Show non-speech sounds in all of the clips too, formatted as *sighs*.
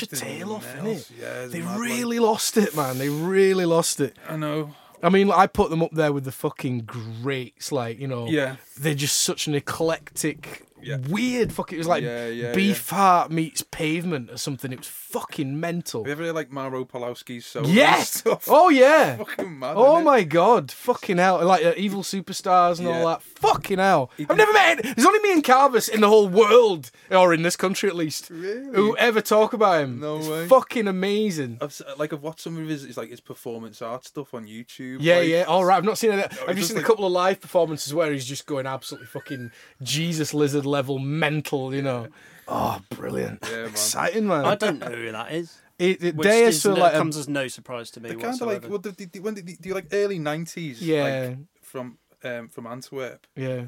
such a tail off, innit? Yeah, They really lost it, man. They really lost it. I know. I mean, like, I put them up there with the fucking greats, like you know. Yeah. They're just such an eclectic, Yeah. weird fucking. It was like Yeah, yeah, Beefheart meets Pavement or something. It was fucking mental. Have you ever heard like Mauro Pawlowski's solo Yes. stuff? Oh yeah. *laughs* Fucking mad. Oh my god, fucking hell! Like uh, evil superstars and all that. Fucking hell! I've never met. There's only me and Carvis in the whole world, or in this country at least, Really? who ever talk about him. No it's way. Fucking amazing. I've like I've watched some of his it's like his performance art stuff on YouTube. Yeah, like, yeah. All right. I've not seen it. I've it's just just seen like- a couple of live performances where he's just going absolutely fucking Jesus lizard level mental. You know. Oh, brilliant! Yeah, man. Exciting, man. I don't know who that is. It, it Which Deus is, no, like comes as no surprise to me They're kind of whatsoever. like what do, do, when did, do you like early nineties? Yeah. like, from um from Antwerp. yeah.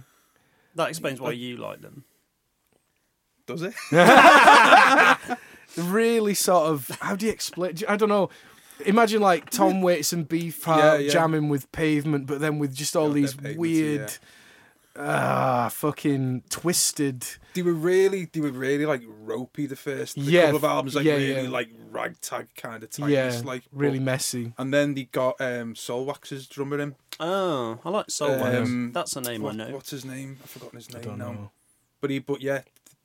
that explains why you like them. Does it? *laughs* really sort of how do you explain I don't know imagine like Tom Waits and Beefheart Yeah, yeah. jamming with Pavement but then with just all Yeah, these they're weird ah fucking twisted They were really, they were really like ropey. The first the Yeah, couple of albums, like yeah, really yeah. like ragtag kind of type. yeah like really but- messy And then they got um Soul Soulwax's drummer in. Oh, I like Soul Wax. Um, That's a name What- I know. What's his name? I've forgotten his name don't now. know But he, but yeah,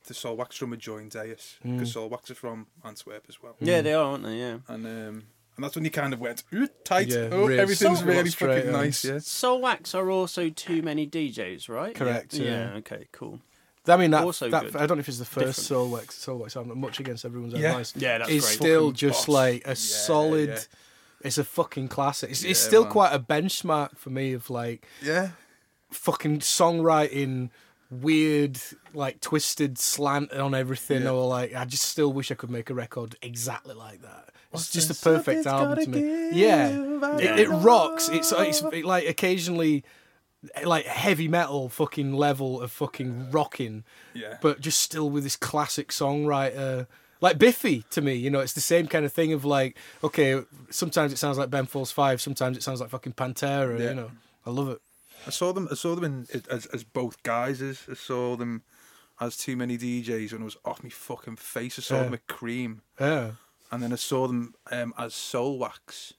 the Soulwax drummer joined Deus because Soulwax are from Antwerp as well. Yeah, they are, aren't they? Yeah. And um, and that's when you kind of went "Ooh, tight. Yeah, oh, really everything's soul- really straight fucking on. nice. Yeah. Soul Wax are also too many DJs, right? Correct, yeah. okay, cool. I mean that, Also that good. I don't know if it's the first Different. Soulwax Soulwax album much against everyone's Yeah. advice Yeah, that's great. it's great. still Fucking just boss. like a Yeah, solid yeah. it's a fucking classic it's, it's still man. quite a benchmark for me of like Yeah. fucking songwriting weird like twisted slant on everything Yeah. or like I just still wish I could make a record exactly like that. What's it's just a perfect album to me. Yeah. It, it rocks. It's it's it, like occasionally like heavy metal fucking level of fucking rocking Yeah. but just still with this classic songwriter like Biffy to me, you know, it's the same kind of thing of like, okay, sometimes it sounds like Ben Folds Five, sometimes it sounds like fucking Pantera, Yeah. you know. I love it. I saw them. I saw them in as as both guises. I saw them as too many DJs when I was off my fucking face. I saw Yeah. them at Cream, Yeah. and then I saw them um, as Soulwax.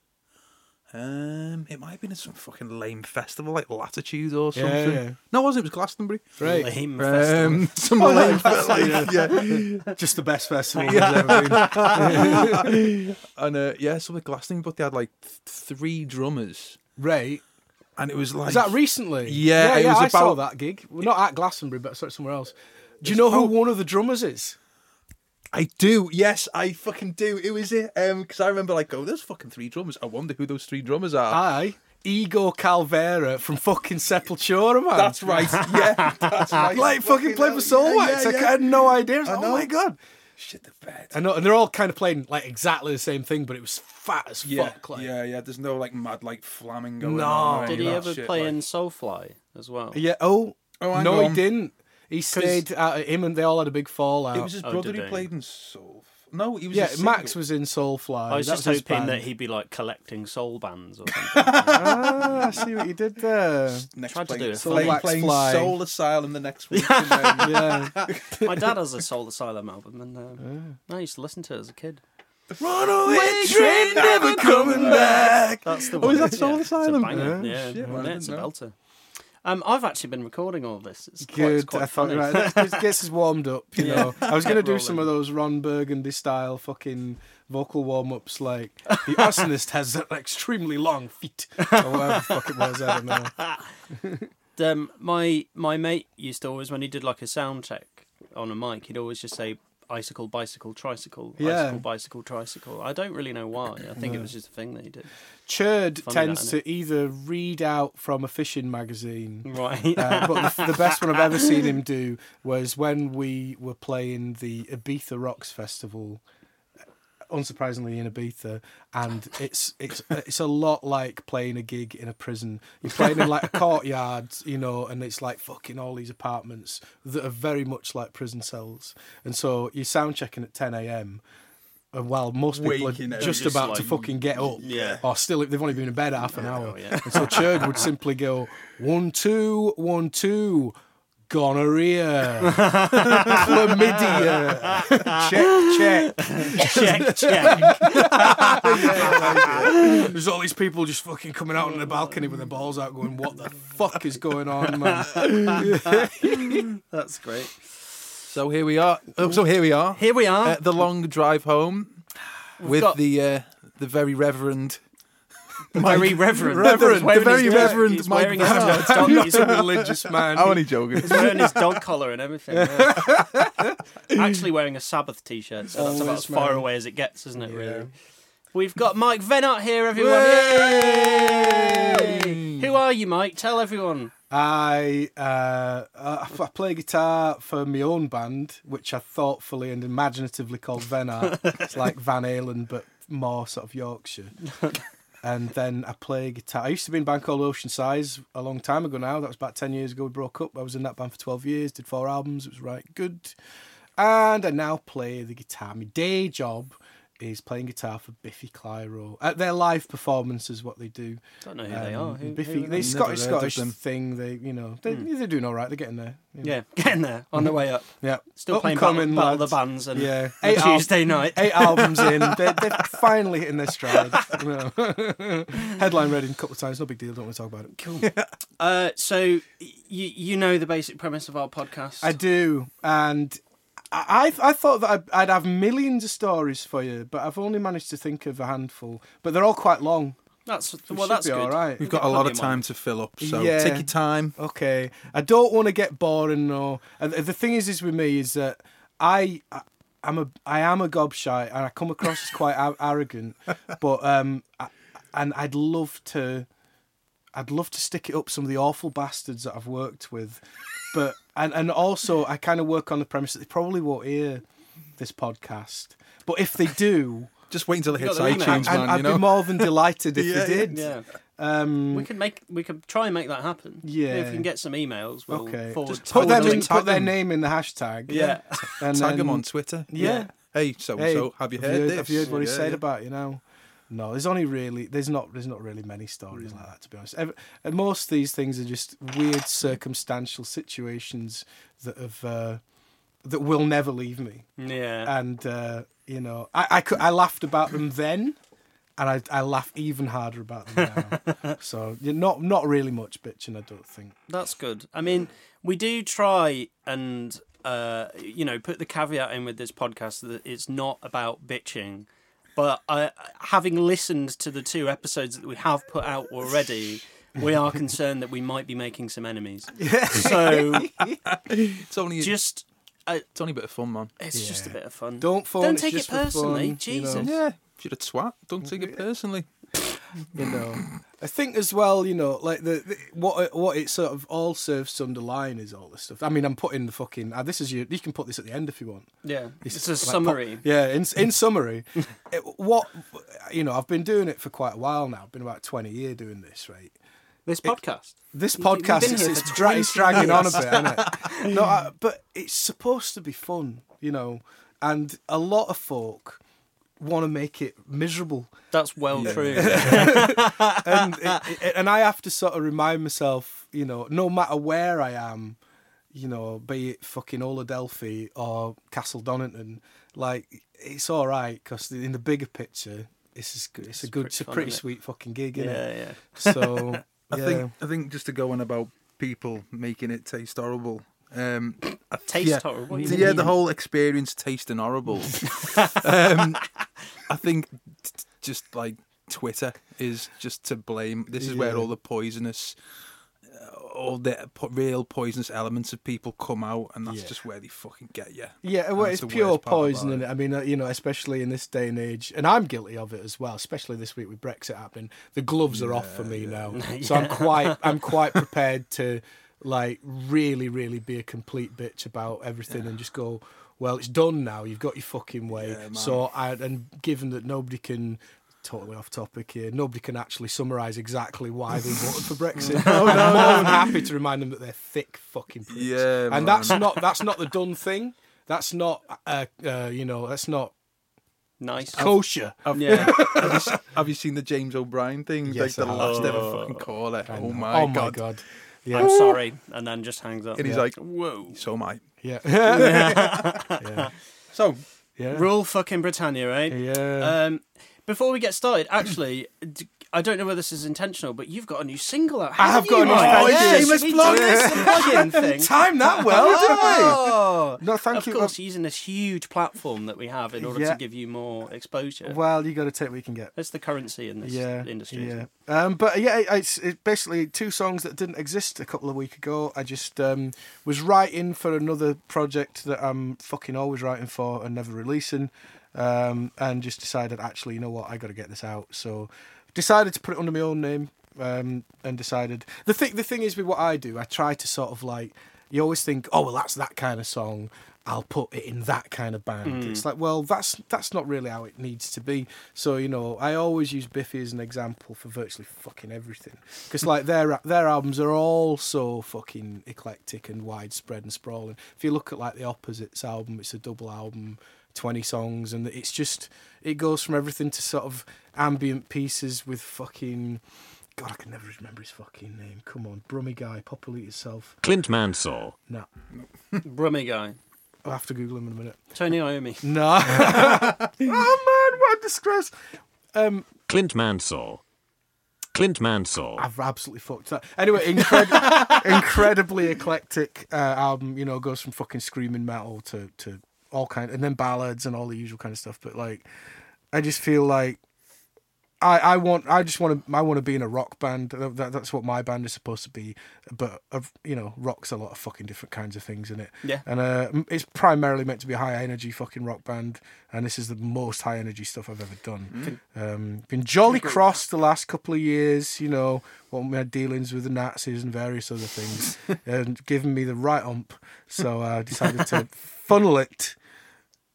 Um, it might have been at some fucking lame festival like Latitude or something. yeah. No, it wasn't. It was Glastonbury. Right. Lame festival. Um, *laughs* some lame, like, yeah. *laughs* Just the best festival there's ever been. *laughs* And uh, yeah, something Glastonbury, but they had like th- three drummers, Right. And it was like Was that recently? Yeah, yeah, it was I saw that gig. Well, not at Glastonbury, but somewhere else. Do you know who oh. one of the drummers is? I do. Yes, I fucking do. Who is it? Um, because I remember like, oh, there's fucking three drummers. I wonder who those three drummers are. I, Igor Cavalera from fucking Sepultura, man. That's right. Yeah, that's *laughs* right. like fucking played for Soulwax. yeah, yeah, I had no idea. I I like, oh my god. Shit the bed. I know, and they're all kind of playing like exactly the same thing, but it was fat as Yeah, fuck. Like, yeah, yeah. There's no like mad like flamming going No. on. or Did he ever shit, play like- in Soulfly as well? Yeah. Oh, Oh, hang no, he didn't. He stayed out. Him and they all had a big fallout. It was his Oh, brother did who played in Soul. No, he was. yeah, a. Max was in Soulfly. I was That just his hoping that he'd be like collecting soul bands or *laughs* something. ah, I see what you did there. next tried to playing, do it. playing, playing Fly. Soul Asylum the next week. *laughs* then, Yeah. My dad has a Soul Asylum album, and uh, I used to listen to it as a kid. Runaway train never coming back. That's the Oh, one. is that Soul it's Asylum? A banger. Yeah. Yeah, Shit, man, I yeah, it's a didn't know. belter. Um, I've actually been recording all this. It's quite, it's Good. quite I thought funny. right. That gets- gets us warmed up. You *laughs* Yeah. know, I was gonna do some of those Ron Burgundy style fucking vocal warm ups, like the *laughs* arsonist has that extremely long feet, or whatever the fuck it was. I don't know. *laughs* um, my my mate used to always when he did like a sound check on a mic, he'd always just say icicle, bicycle, tricycle, Yeah. icicle, bicycle, tricycle. I don't really know why. I think it was just a thing that he did. Churd Funny tends that, to either read out from a fishing magazine. Right. Uh, but the, the best one I've ever seen him *laughs* do was when we were playing the Ibiza Rocks Festival, unsurprisingly in Ibiza, and it's it's it's a lot like playing a gig in a prison. You're playing in like a courtyard, you know, and it's like fucking all these apartments that are very much like prison cells, and so you're sound checking at 10 a.m. And while most people Waking are just, Just about to fucking get up, Yeah. or still they've only been in bed half an hour, Oh, yeah. and so Churd would simply go one two one two, gonorrhea, chlamydia. check, *laughs* check. check, check. There's all these people just fucking coming out on the balcony with their balls out, going, "What the fuck is going on, man?" *laughs* That's great. So here we are. Oh, so here we are. Here we are. Uh, the long drive home with got- the uh, the very reverend. Very reverend. Reverend, the very reverend He's wearing his dog, I'm not *laughs* he's, a religious man. I'm only joking. he's wearing his dog collar and everything. yeah. *laughs* Actually wearing a Sabbath t-shirt, so that's about as far away as it gets, isn't it? Really. We've got Mike Vennart here, everyone. Yay! Yay! Who are you, Mike? Tell everyone. I uh, uh, I play guitar for my own band, which I thoughtfully and imaginatively called Vennart. *laughs* it's like Van Halen, but more sort of Yorkshire. And then I play guitar. I used to be in a band called Oceansize a long time ago now. That was about 10 years ago. We broke up. I was in that band for 12 years, did four albums. It was right good. And I now play the guitar. My day job is playing guitar for Biffy Clyro. At their live performances, what they do. Don't know who they Um, are. Who, Biffy, who are they they? Scottish Scottish thing. They, you know, they, they're doing all right. They're getting there. you know. Yeah, *laughs* getting there on the way up. yeah. Still Up playing and Battle, coming, Battle the. Bands and Yeah, eight, al- Tuesday night. eight albums in. *laughs* They're, they're finally hitting their stride. you know. *laughs* Headline reading a couple of times. No big deal. Don't want to talk about it. Cool. uh, so you you know the basic premise of our podcast. I do, and I I I thought that I'd, I'd have millions of stories for you, but I've only managed to think of a handful. But they're all quite long. That's We well, that's be good. all right. We've We've got a lot of plenty of time to fill up, so Yeah. take your time. Okay, I don't want to get boring though. And the the thing is, is with me is that I. I I'm a I am a gobshite and I come across as quite a- arrogant, *laughs* but um, I, and I'd love to, I'd love to stick it up some of the awful bastards that I've worked with, but and and also I kind of work on the premise that they probably won't hear this podcast, but if they do, Just wait until it You hits the email. iTunes, man. I'd You know. be more than delighted if *laughs* Yeah, they did. Yeah, Um, we could make we could try and make that happen. Yeah. if we can get some emails, we'll okay, forward. just put them in, put their name in the hashtag. Yeah, and Tag then- him on Twitter. Yeah. Hey, so Hey, so have you heard, have this? Have you heard what he Yeah, said yeah. about you know? No, there's only really there's not there's not really many stories like that to be honest. And most of these things are just weird circumstantial situations that have uh, that will never leave me. yeah. And uh, you know, I I, could, I laughed about them then, and I I laugh even harder about them now. *laughs* so you're not not really much bitching, I don't think. That's good. I mean, we do try and uh, you know put the caveat in with this podcast that it's not about bitching. But I, having listened to the two episodes that we have put out already, we are concerned that we might be making some enemies. *laughs* So It's only just, uh, it's only a bit of fun, man. it's just a bit of fun. Don't phone. Don't it's take it just for personally, fun, you know. Jesus. Yeah, if you're a twat, don't take it personally. You know. I think as well you know like the, the what it- what it sort of all serves to underline is all this stuff. I mean i'm putting the fucking uh, this is you you can put this at the end if you want. Yeah, It's it's a like summary. pop- yeah in in summary *laughs* it, what you know i've been doing it for quite a while now. I've been about 20 years doing this right? This podcast. this You've podcast is it's, dra- it's dragging on a bit isn't it? *laughs* No I, but it's supposed to be fun you know and a lot of folk want to make it miserable That's well Yeah. true. *laughs* and *laughs* it, it- and I have to sort of remind myself, you know, no matter where I am, you know, be it fucking Oladelphi or Castle Donington, like it's all right because in the bigger picture, it's just, good- it's, a good, it's a pretty isn't it? sweet fucking gig, isn't yeah, it? yeah. So *laughs* I yeah. think I think just to go on about people making it taste horrible. Um, I Taste yeah, horrible. What you yeah, mean? the whole experience tasting horrible. *laughs* um, I think t- t- just like Twitter is just to blame. This is where all the poisonous, uh, all the po- real poisonous elements of people come out, and that's Yeah. just where they fucking get you. Yeah, well, it's pure worst part about poison, it. and I mean, uh, you know, especially in this day and age, and I'm guilty of it as well. Especially this week with Brexit happening, the gloves are off for me now, so I'm *laughs* quite, I'm quite prepared to like really, really be a complete bitch about everything and just go. Well, it's done now. You've got your fucking way. Yeah, so, I, and given that nobody can, totally off topic here, nobody can actually summarise exactly why they voted for Brexit. *laughs* I'm more than happy to remind them that they're thick fucking pricks Yeah, and man. that's not that's not the done thing. That's not uh, uh, you know that's not Nice. kosher. Yeah. *laughs* have, you, have you seen the James O'Brien thing? Yes, like the I have. last ever Oh. fucking caller. I Oh my oh god. my god! Yeah. I'm sorry, and then just hangs up. And he's Yeah. like, Whoa. so am I. Yeah. *laughs* yeah. So, Yeah. Rule fucking Britannia, right? Yeah. Um, before we get started, actually, d- I don't know whether this is intentional, but you've got a new single out. I have got a new single. Yeah, Shameless we plug. *laughs* plug-in thing. Time that well, didn't we? Oh, No, thank of you. course, using this huge platform that we have in order Yeah. to give you more exposure. Well, you got to take what you can get. That's the currency in this yeah, industry. Yeah, um, but yeah, it's, it's basically two songs that didn't exist a couple of weeks ago. I just um, was writing for another project that I'm fucking always writing for and never releasing, um, and just decided actually, you know what, I got to get this out. So decided to put it under my own name, um, and decided the thing. The thing is with what I do, I try to sort of like you always think, oh well, that's that kind of song. I'll put it in that kind of band. It's like, well, that's that's not really how it needs to be. So you know, I always use Biffy as an example for virtually fucking everything, because like their their albums are all so fucking eclectic and widespread and sprawling. If you look at like the Opposites album, it's a double album, twenty songs, and it's just it goes from everything to sort of ambient pieces with fucking. God, I can never remember his fucking name. Come on, Brummy guy, populate yourself. Clint Mansell. No, *laughs* Brummy guy. I'll have to Google him in a minute. Tony Iommi. *laughs* No. *laughs* oh man, what a disgrace. Um, Clint Mansell. Clint Mansell. I've absolutely fucked that. Anyway, incred- incredibly eclectic uh, album. You know, goes from fucking screaming metal to to all kind, and then ballads and all the usual kind of stuff. But like, I just feel like I I want I just want to I want to be in a rock band. That, that- that's what my band is supposed to be. But uh, you know, rock's a lot of fucking different kinds of things in it. Yeah. And uh, it's primarily meant to be a high energy fucking rock band, and this is the most high energy stuff I've ever done. Um, been jolly cross the last couple of years, you know, what my dealings with the Nazis and various other things, *laughs* and given me the right ump. So I decided to funnel it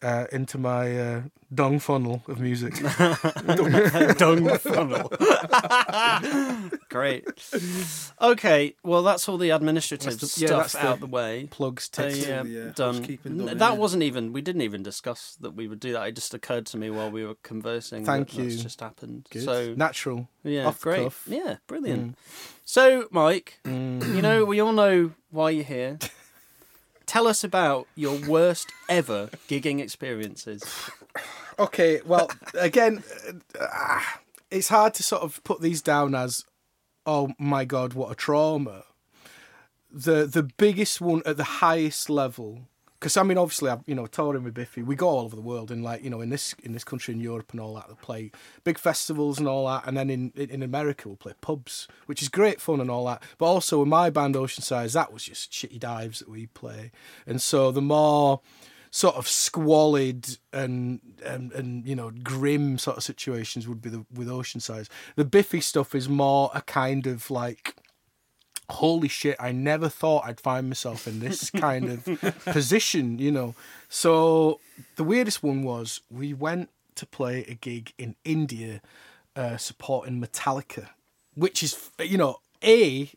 uh, into my uh, dung funnel of music. *laughs* Dung funnel. Great. Okay, well, that's all the administrative That's the- stuff that's the- out the way. Plugs, Uh, text. yeah, Yeah, done. done, N- yeah. that wasn't even. We didn't even discuss that we would do that. It just occurred to me while we were conversing. Thank that That's you. just happened. Good. So Natural. yeah, off great. cuff. Yeah, brilliant. So, Mike, you know we all know why you're here. *laughs* Tell us about your worst ever gigging experiences. Okay, well, again, uh, it's hard to sort of put these down as, oh my god, what a trauma. The the biggest one at the highest level, because I mean, obviously, I'm you know touring with Biffy. We go all over the world, and like you know, in this in this country, in Europe, and all that, they play big festivals and all that, and then in in America, we'll play pubs, which is great fun and all that. But also with my band Oceansize, that was just shitty dives that we play, and so the more sort of squalid and, and and you know grim sort of situations would be the, with Oceansize. The Biffy stuff is more a kind of like holy shit i never thought i'd find myself in this kind of *laughs* position you know. So the weirdest one was we went to play a gig in india uh, supporting metallica which is you know a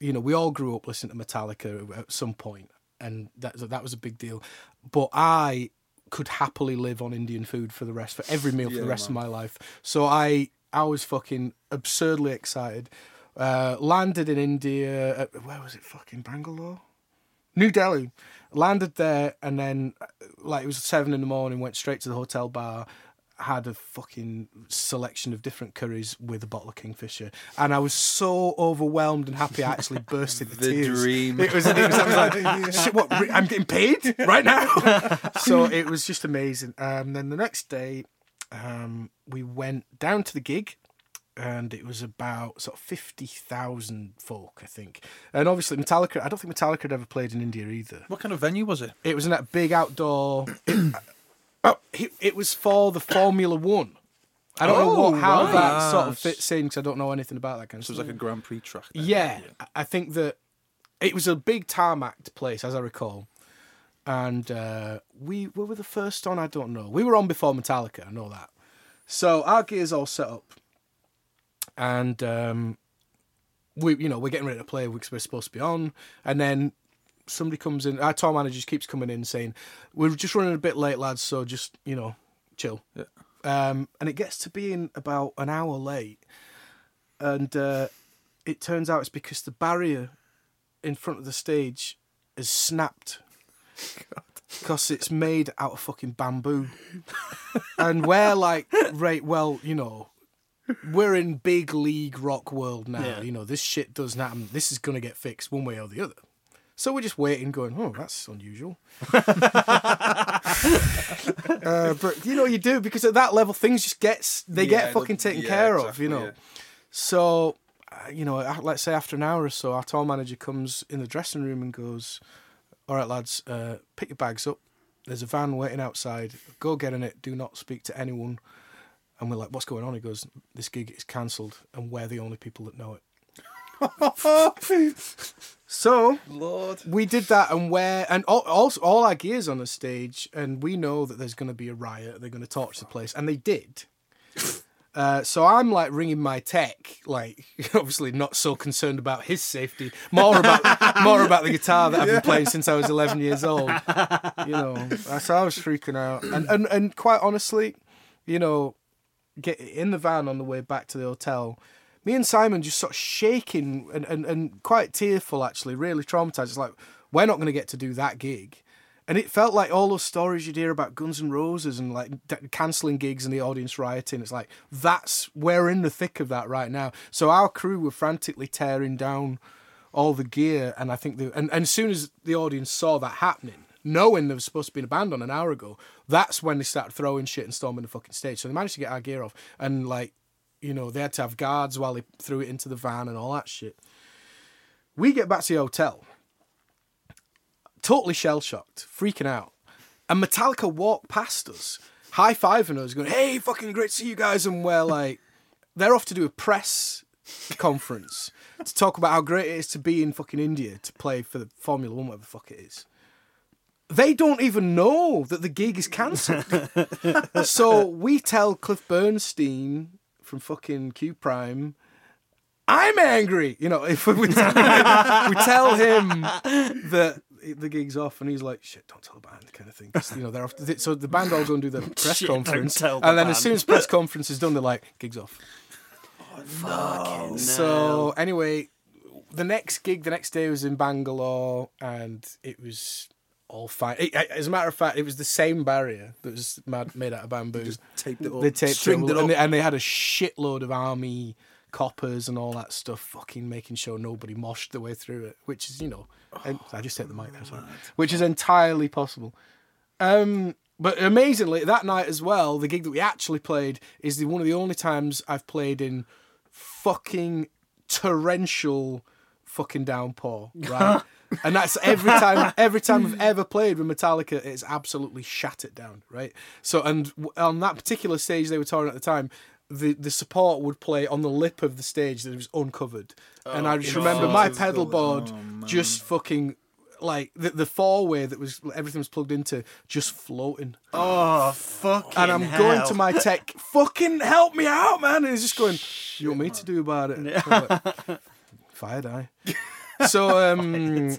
you know we all grew up listening to metallica at some point and that that was a big deal. But i could happily live on indian food for the rest for every meal for the rest man. of my life. So i i was fucking absurdly excited uh, landed in India. At, where was it? Fucking Bangalore, New Delhi. Landed there, and then uh, like it was seven in the morning. Went straight to the hotel bar. Had a fucking selection of different curries with a bottle of Kingfisher, and I was so overwhelmed and happy. I actually *laughs* burst into The tears. dream. It was. It was. I was like, *laughs* Shit, what? I'm getting paid right now. *laughs* so it was just amazing. Um, then the next day, um, we went down to the gig and it was about sort of 50,000 folk, I think. And obviously, Metallica, I don't think Metallica had ever played in India either. What kind of venue was it? It was in that big outdoor. It, *coughs* oh, it, it was for the Formula One. I don't know Oh, what, how right. that sort of fits in because I don't know anything about that kind of So it stuff. was like a Grand Prix track. then. Yeah, I- I think that it was a big tarmac place, as I recall. And uh, we were the first on. I don't know. We were on before Metallica. I know that. So our gear's all set up, and um, we, you know, we're getting ready to play because we're supposed to be on. And then somebody comes in. Our tour manager just keeps coming in saying, "We're just running a bit late, lads. So just you know, chill." Yeah. Um, and it gets to being about an hour late, and uh, it turns out it's because the barrier in front of the stage has snapped *laughs* because it's made out of fucking bamboo, *laughs* and we're like, right, well, you know. We're in big league rock world now. Yeah. You know, this shit doesn't happen. This is going to get fixed one way or the other. So we're just waiting, going, oh, that's unusual. *laughs* uh, but you know, you do because at that level, things just gets they Yeah, get fucking taken yeah, care of. You know. So, uh, you know, let's say after an hour or so, our tour manager comes in the dressing room and goes, "All right, lads, uh, pick your bags up. There's a van waiting outside. Go get in it. Do not speak to anyone." And we're like, "What's going on?" He goes, "This gig is cancelled, and we're the only people that know it." *laughs* so Lord. we did that, and where and all, also all our gears on the stage, and we know that there's going to be a riot. They're going to torch the place, and they did. *laughs* Uh, so I'm like ringing my tech, like *laughs* obviously not so concerned about his safety, more about more about the guitar that I've been playing since I was 11 years old. You know, so I was freaking out, and and and quite honestly, you know, get in the van on the way back to the hotel. Me and Simon just sort of shaking and, and, and quite tearful, actually, really traumatized. It's like, we're not going to get to do that gig. And it felt like all those stories you'd hear about Guns N' Roses and like d- cancelling gigs and the audience rioting. It's like, that's, we're in the thick of that right now. So our crew were frantically tearing down all the gear. And I think, the, and, and as soon as the audience saw that happening, knowing there was supposed to be a band on an hour ago, that's when they started throwing shit and storming the fucking stage. So they managed to get our gear off. And like, you know, they had to have guards while they threw it into the van and all that shit. We get back to the hotel, totally shell shocked, freaking out. And Metallica walk past us, high fiving us, going, Hey, fucking great to see you guys. And we're like, they're off to do a press conference to talk about how great it is to be in fucking India to play for the Formula One, whatever the fuck it is. They don't even know that the gig is cancelled. *laughs* so we tell Cliff Bernstein from fucking Q Prime, I'm angry. You know, *laughs* if we, we tell, we tell him that the gig's off, and he's like, "Shit, don't tell the band," kind of thing. 'Cause, You know, they're off. So the band all go and do the *laughs* press Shit, don't conference, tell the and then as soon as press conference is done, they're like, "Gigs off." Oh, fucking So anyway, the next gig the next day was in Bangalore, and it was all fine. It- as a matter of fact, it was the same barrier that was mad, made out of bamboo. Just taped it up. they taped stringed it, it up, up. and they, and they had a shitload of army coppers and all that stuff, fucking making sure nobody moshed their way through it. Which is, you know, and- I just take the mic there, sorry. Which is entirely possible. Um, but amazingly, that night as well, the gig that we actually played is the one of the only times I've played in fucking torrential fucking downpour, *laughs* right? and that's every time every time I've ever played with Metallica, it's absolutely shat it down, right? So and on that particular stage they were touring at the time, the the support would play on the lip of the stage that was uncovered. and I just remember my pedal board Oh, just fucking like the the four way that was everything was plugged into just floating. Oh, fucking And I'm hell. going to my tech, fucking help me out, man. And he's just going, you want me to do about it? I'm *laughs* like, Fire die. *laughs* So, um,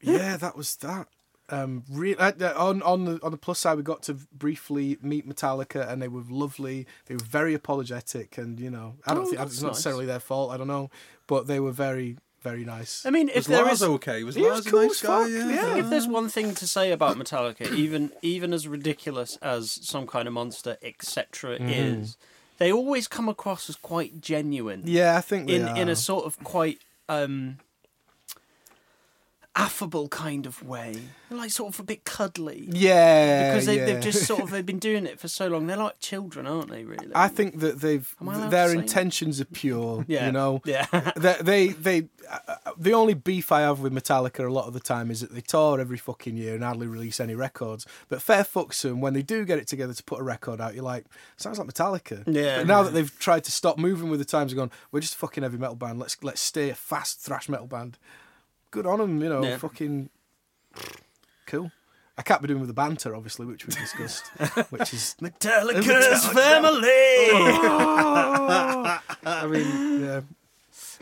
yeah, that was that. Um, re- uh, uh, on on the on the plus side, we got to briefly meet Metallica, and they were lovely. They were very apologetic, and you know, I don't Oh, think that's it's not nice. necessarily their fault. I don't know, but they were very very nice. I mean, if Was there Lars is okay? Was He was a cool nice as guy? fuck, Yeah. yeah. if there's one thing to say about Metallica, even even as ridiculous as some kind of monster, etc., is, they always come across as quite genuine. yeah, I think they in in a sort of quite um affable kind of way, like sort of a bit cuddly. yeah Because they, yeah. they've just sort of they've been doing it for so long. They're like children, aren't they? Really? I think that they've Am I allowed their say that? intentions are pure. Yeah. You know, Yeah. *laughs* they they, they uh, the only beef I have with Metallica a lot of the time is that they tour every fucking year and hardly release any records. But fair fucks them when they do get it together to put a record out. You're like, sounds like Metallica. Yeah. But now that they've tried to stop moving with the times, and gone, we're just a fucking heavy metal band. Let's let's stay a fast thrash metal band. Good on them, you know. Yeah. Fucking cool. I can't be doing with the banter, obviously, which we discussed, *laughs* which is Metallica's *laughs* family. *laughs* I mean, yeah.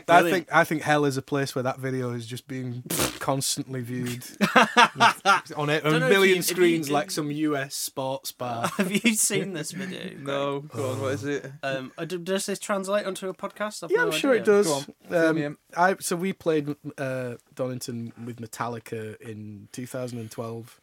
I think I think hell is a place where that video is just being *laughs* constantly viewed *laughs* on it a million you- if you- screens, like some US sports bar. *laughs* Have you seen this video? No, go on. What is it? Um, uh, does this translate onto a podcast? I've Yeah, no I'm sure it does. Go on, Um. I so we played uh, Donington with Metallica in 2012,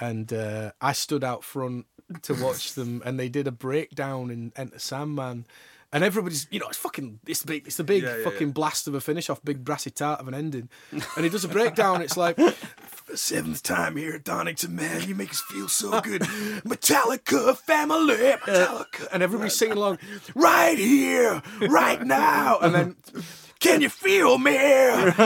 and uh, I stood out front to watch them, and they did a breakdown in Enter Sandman. And everybody's, you know, it's fucking, it's big, it's a big Yeah, yeah, fucking yeah. blast of a finish off, big brassy tart of an ending. And he does a breakdown. It's like, the *laughs* seventh time here at Donington, man, you make us feel so good. Metallica family, Metallica, and everybody's singing along, right here, right now, and then. Can you feel me? *laughs* and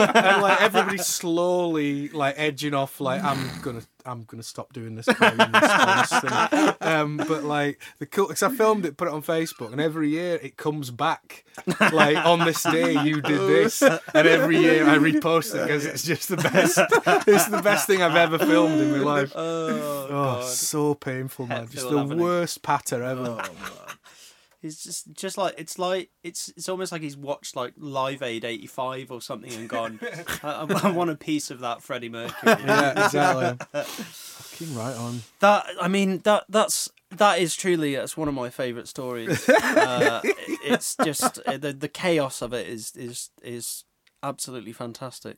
like everybody's slowly like edging off. Like I'm gonna, I'm gonna stop doing this. crying thing. Um, but like the cool, because I filmed it, put it on Facebook, and every year it comes back. Like on this day you did this, and every year I repost it because it's just the best. It's the best thing I've ever filmed in my life. Oh, Oh, God. so painful, man! Hetfield Just the having a- worst patter ever. He's just just like it's like it's it's almost like he's watched like Live Aid '85 or something and gone. *laughs* I, I- want a piece of that Freddie Mercury. *laughs* Yeah, exactly. Fucking right on. That I mean that that's that is truly that's one of my favourite stories. *laughs* Uh, it's just uh, the the chaos of it is is is absolutely fantastic.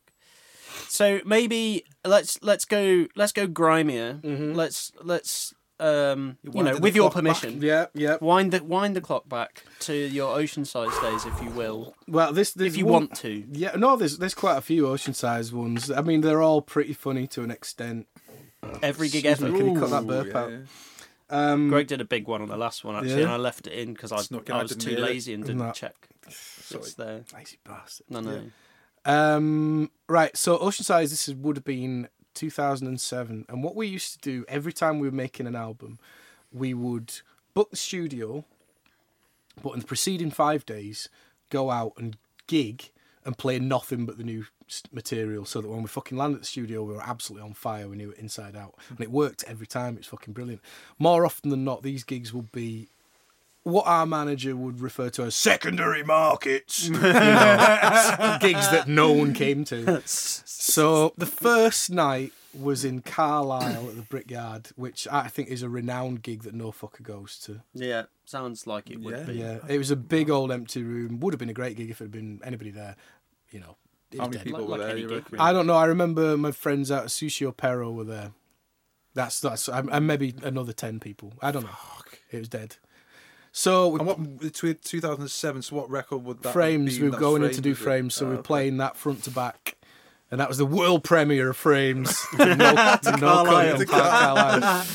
So maybe let's let's go let's go grimier. Let's let's um you know with your clock back. permission. Yeah, yeah. Wind the wind the clock back to your Oceansize days, if you will, Well, this, this if you one- want to. Yeah, no, there's there's quite a few ocean sized ones. I mean, they're all pretty funny to an extent. Every gig ever. me, Can you cut that burp yeah, out? yeah. Um, Greg did a big one on the last one actually, Yeah? and I left it in because I, I I was too hear it. lazy and didn't No. check. Sorry. It's there. lazy bastard. No, no. Um, right, so Oceansize. This is, would have been 2007, and what we used to do every time we were making an album, we would book the studio, but in the preceding five days, go out and gig and play nothing but the new material so that when we fucking landed at the studio we were absolutely on fire. We knew it inside out and it worked every time. It's fucking brilliant. More often than not these gigs will be what our manager would refer to as secondary markets *laughs* you know, *laughs* gigs that no one came to so the first night was in Carlisle at the Brickyard, which I think is a renowned gig that no fucker goes to. Yeah, sounds like it would Yeah. be. Yeah, it was a big old empty room. Would have been a great gig if it had been anybody there. You know, How many dead. people Like- were like there? any You? I don't know. I remember my friends out at Sushi Pero were there. That's that's and maybe another ten people. I don't know. It was dead. So we And what between 2007? So what record would that? Be? Frames. Be? We were That's going in to frames, do frames, so Oh, we're okay. playing that front to back, and that was the world premiere of frames. *laughs* no, to no Carlisle. comment, Carlisle.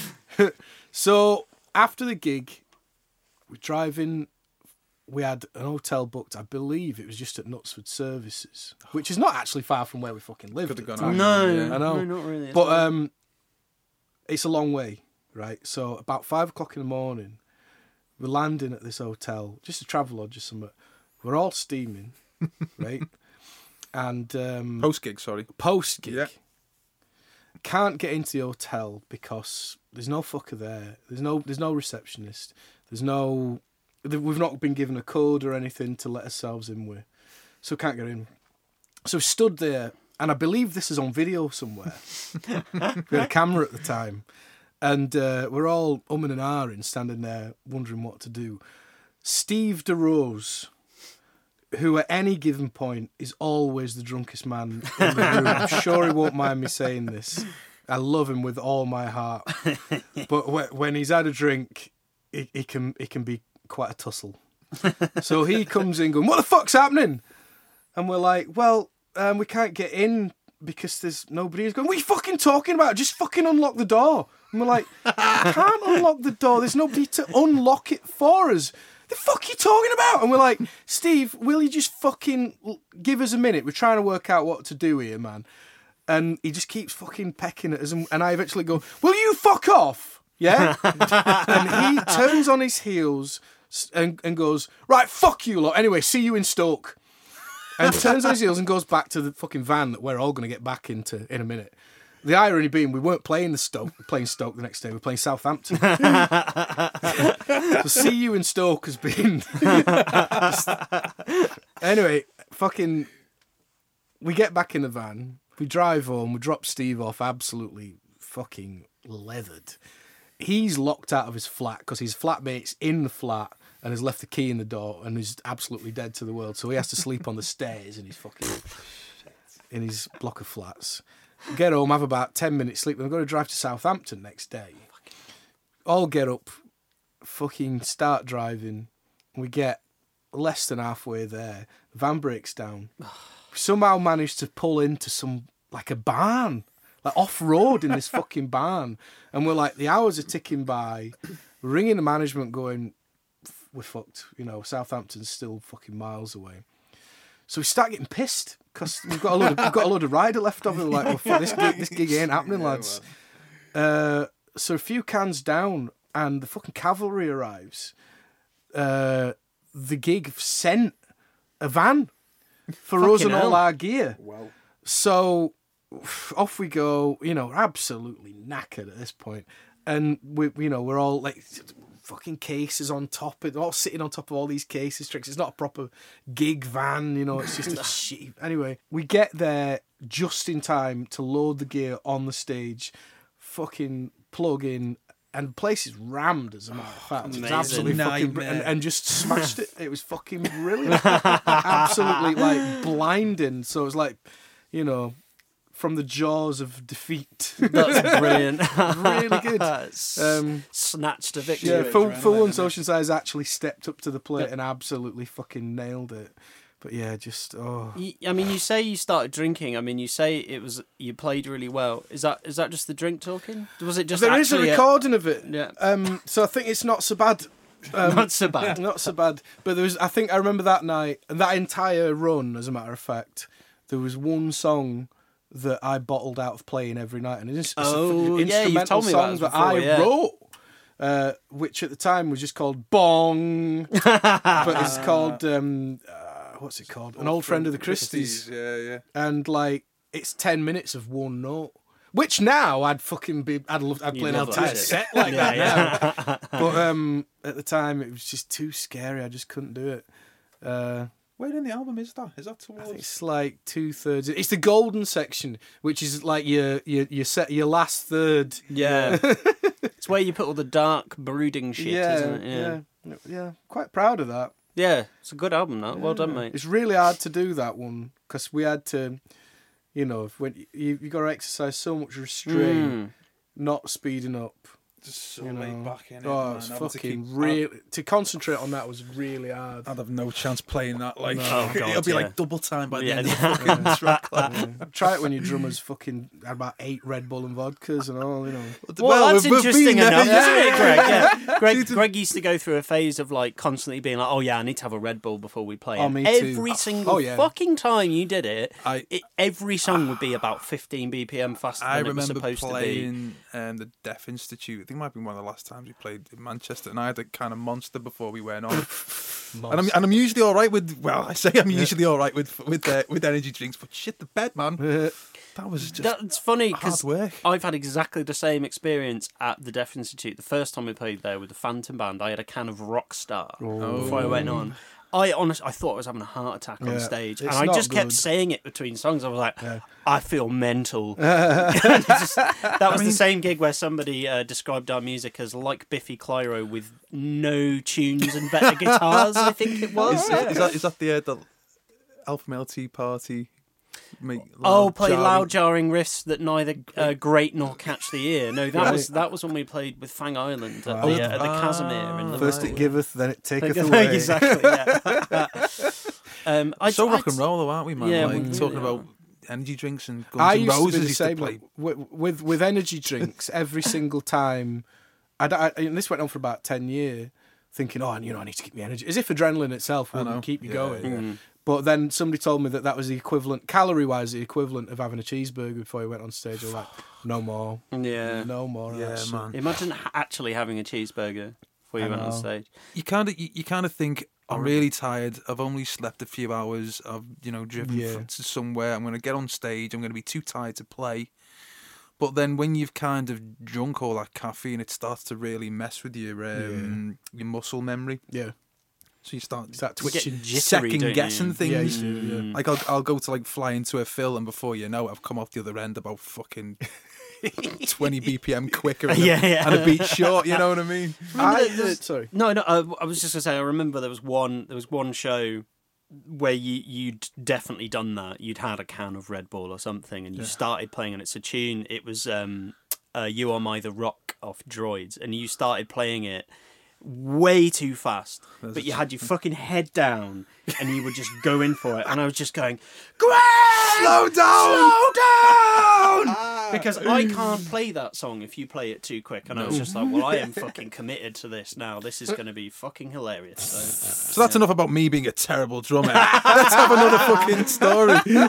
so after the gig, we're driving. We had an hotel booked. I believe it was just at Knutsford Services, which is not actually far from where we fucking lived. Could have gone time. No, Yeah. I know. no, not really. But um, it's a long way, right? So about five o'clock in the morning, we're landing at this hotel, just a travel lodge or something. We're all steaming, *laughs* right? And um, Post gig, sorry. post gig, Yeah. can't get into the hotel because there's no fucker there. There's no there's no receptionist. There's no we've not been given a code or anything to let ourselves in with, so can't get in. So stood there, and I believe this is on video somewhere. *laughs* we had a camera at the time, and uh, we're all umming and ahhing, standing there wondering what to do. Steve Durose, who at any given point is always the drunkest man in the room. *laughs* I'm sure he won't mind me saying this. I love him with all my heart, *laughs* but when he's had a drink, it, he can he can be quite a tussle. So he *laughs* comes in going, "What the fuck's happening?" And we're like, "Well, um, we can't get in because there's nobody." He's going, "What are you fucking talking about? Just fucking unlock the door." And we're like, "I can't unlock the door. There's nobody to unlock it for us." The fuck are you talking about? And we're like, Steve, will you just fucking give us a minute? We're trying to work out what to do here, man. And he just keeps fucking pecking at us, and, and I eventually go, "Will you fuck off?" Yeah. *laughs* and he turns on his heels and, and goes, "Right, fuck you lot." Anyway, see you in Stoke. And turns on his heels and goes back to the fucking van that we're all going to get back into in a minute. The irony being, we weren't playing the Stoke, playing Stoke the next day. We were playing Southampton. so see you in Stoke has been. *laughs* anyway, fucking. We get back in the van. We drive home. We drop Steve off. Absolutely fucking leathered. He's locked out of his flat because his flatmate's in the flat and has left the key in the door and is absolutely dead to the world. So he has to sleep on the stairs in his fucking in his block of flats. Get home, have about ten minutes sleep. Then we've got to drive to Southampton next day. All get up, fucking start driving. We get less than halfway there. Van breaks down. *sighs* Somehow managed to pull into some like a barn, like off road in this *laughs* fucking barn. And we're like, the hours are ticking by, ringing the management, going, we're fucked. You know, Southampton's still fucking miles away. So we start getting pissed because we've got a lot of, we've got a load of rider left over. We're like, well, fuck, this gig, this gig ain't happening, lads. Uh, so a few cans down, and the fucking cavalry arrives. Uh, the gig sent a van for us Fucking and all our gear. Wow. So off we go. You know, absolutely knackered at this point, and we, you know, we're all like fucking cases on top. It all sitting on top of all these cases. Tricks. It's not a proper gig van. You know, it's just a *laughs* shit. Anyway, we get there just in time to load the gear on the stage. Fucking plug in. And the place is rammed, as a matter of fact. It's absolutely fucking br- and, and just smashed it. It was fucking brilliant, *laughs* absolutely like blinding. So it was like, you know, from the jaws of defeat. *laughs* That's brilliant. really good. *laughs* S- Um, Snatched a victory. yeah, full, adrenaline, full on isn't social size actually stepped up to the plate and absolutely fucking nailed it. But yeah, just oh, Y- I mean, you say you started drinking. I mean, you say it was you played really well. Is that is that just the drink talking? Was it just there is a actually recording of it. Yeah. Um, so I think it's not so bad. *laughs* Um, Not so bad. Not so bad. But there was, I think I remember that night, that entire run, as a matter of fact, there was one song that I bottled out of playing every night. And it's, it's Oh, yeah, instrumental told me about song this that before, I yeah. wrote. Uh, which at the time was just called Bong, *laughs* but it's called um, uh, what's it called? An old friend of the Christy's Yeah, yeah. and like it's ten minutes of one note. Which now I'd fucking be, I'd love, I'd play an entire *laughs* set like Yeah, that now. But *laughs* um, at the time it was just too scary. I just couldn't do it. Uh, Where in the album is that? Is that towards? it's like two thirds. It's the golden section, which is like your your your set your last third. Yeah. *laughs* it's where you put all the dark brooding shit, yeah, isn't it? Yeah. yeah, yeah. Quite proud of that. Yeah, it's a good album. That well done, mate. It's really hard to do that one because we had to, you know, when you you got to exercise so much restraint, Mm. not speeding up. Just so You laid back in it. oh, man. it's Having to fucking keep- real. To concentrate on that was really hard. I'd have no chance playing that. Like, No. *laughs* Oh, God, it'll be yeah. like double time by the Yeah. end of the *laughs* fucking track. Yeah. Try it when your drummer's fucking had about eight Red Bull and vodkas and all, you know. Well, that's we've- we've interesting enough, yeah. isn't it, Greg? Yeah. *laughs* Greg, Greg used to go through a phase of like constantly being like, "Oh yeah, I need to have a Red Bull before we play." Oh, And me too. every single Oh, yeah. fucking time you did it, I- it, every song would be about 15 BPM faster I than it was remember supposed to be. playing um, the Deaf Institute. I think it might have been one of the last times we played in Manchester, and I had a kind of monster before we went on. *laughs* and I'm and I'm usually all right with. Well, I say I'm usually all right with with uh, with energy drinks, but shit, the bed, man, that was just That's funny hard because work. I've had exactly the same experience at the Deaf Institute. The first time we played there with the Phantom Band, I had a can of Rockstar before I went on. I honestly, I thought I was having a heart attack on Yeah, stage, and it's I not just kept good. saying it between songs. I was like, "I feel mental." *laughs* *laughs* It's just- that was the same gig where somebody uh, described our music as like Biffy Clyro with no tunes and better *laughs* guitars. I think it was. Is, is, is that is that the uh, the Alpha Male Tea Party? Make Oh, play jarring- loud jarring riffs that neither uh, grate nor catch the ear. No, that Right. was that was when we played with Fang Island at Oh, the, uh, at the Kazimier. In First it giveth, then it taketh *laughs* away. exactly. Yeah. *laughs* um, I, So I- rock and roll, though, aren't we, man? Yeah, like we really talking are. about energy drinks and Guns I N' used to Roses be the used to same play. like, with, with with energy drinks every single time. I, I, and this went on for about ten years, thinking, oh, you know, I need to keep my energy, as if adrenaline itself wouldn't keep you Yeah, going. yeah. But then somebody told me that that was the equivalent, calorie wise, the equivalent of having a cheeseburger before you went on stage. I was like, no more, yeah. no more. Yeah, man. Imagine actually having a cheeseburger before you I went on stage. You kind of you, you kind of think I'm really tired. I've only slept a few hours. I've you know driven Yeah. to somewhere. I'm going to get on stage. I'm going to be too tired to play. But then when you've kind of drunk all that caffeine, it starts to really mess with your um, your muscle memory. Yeah, So you start, Start You get twitching. jittery, second don't guessing you? things. Yeah, you do, yeah. Like I'll, I'll go to like fly into a fill, and before you know it, I've come off the other end about fucking *laughs* twenty BPM quicker, and, Yeah, a, yeah. and a beat short. You know what I mean? *laughs* I, that there's- sorry. No, no. I, I was just gonna say. I remember there was one. There was one show where you you'd definitely done that. You'd had a can of Red Bull or something, and you started playing, and it's a tune. It was um, uh, "You Are My the Rock" off Droids, and you started playing it way too fast. but you had your fucking head down, and you were just going for it, and I was just going, "Greg, Slow down! slow down!" *laughs* Ah. because I can't play that song if you play it too quick, and I was just like, "Well, I am *laughs* fucking committed to this now. This is going to be fucking hilarious." So. So that's enough about me being a terrible drummer. Let's have another fucking story. *laughs*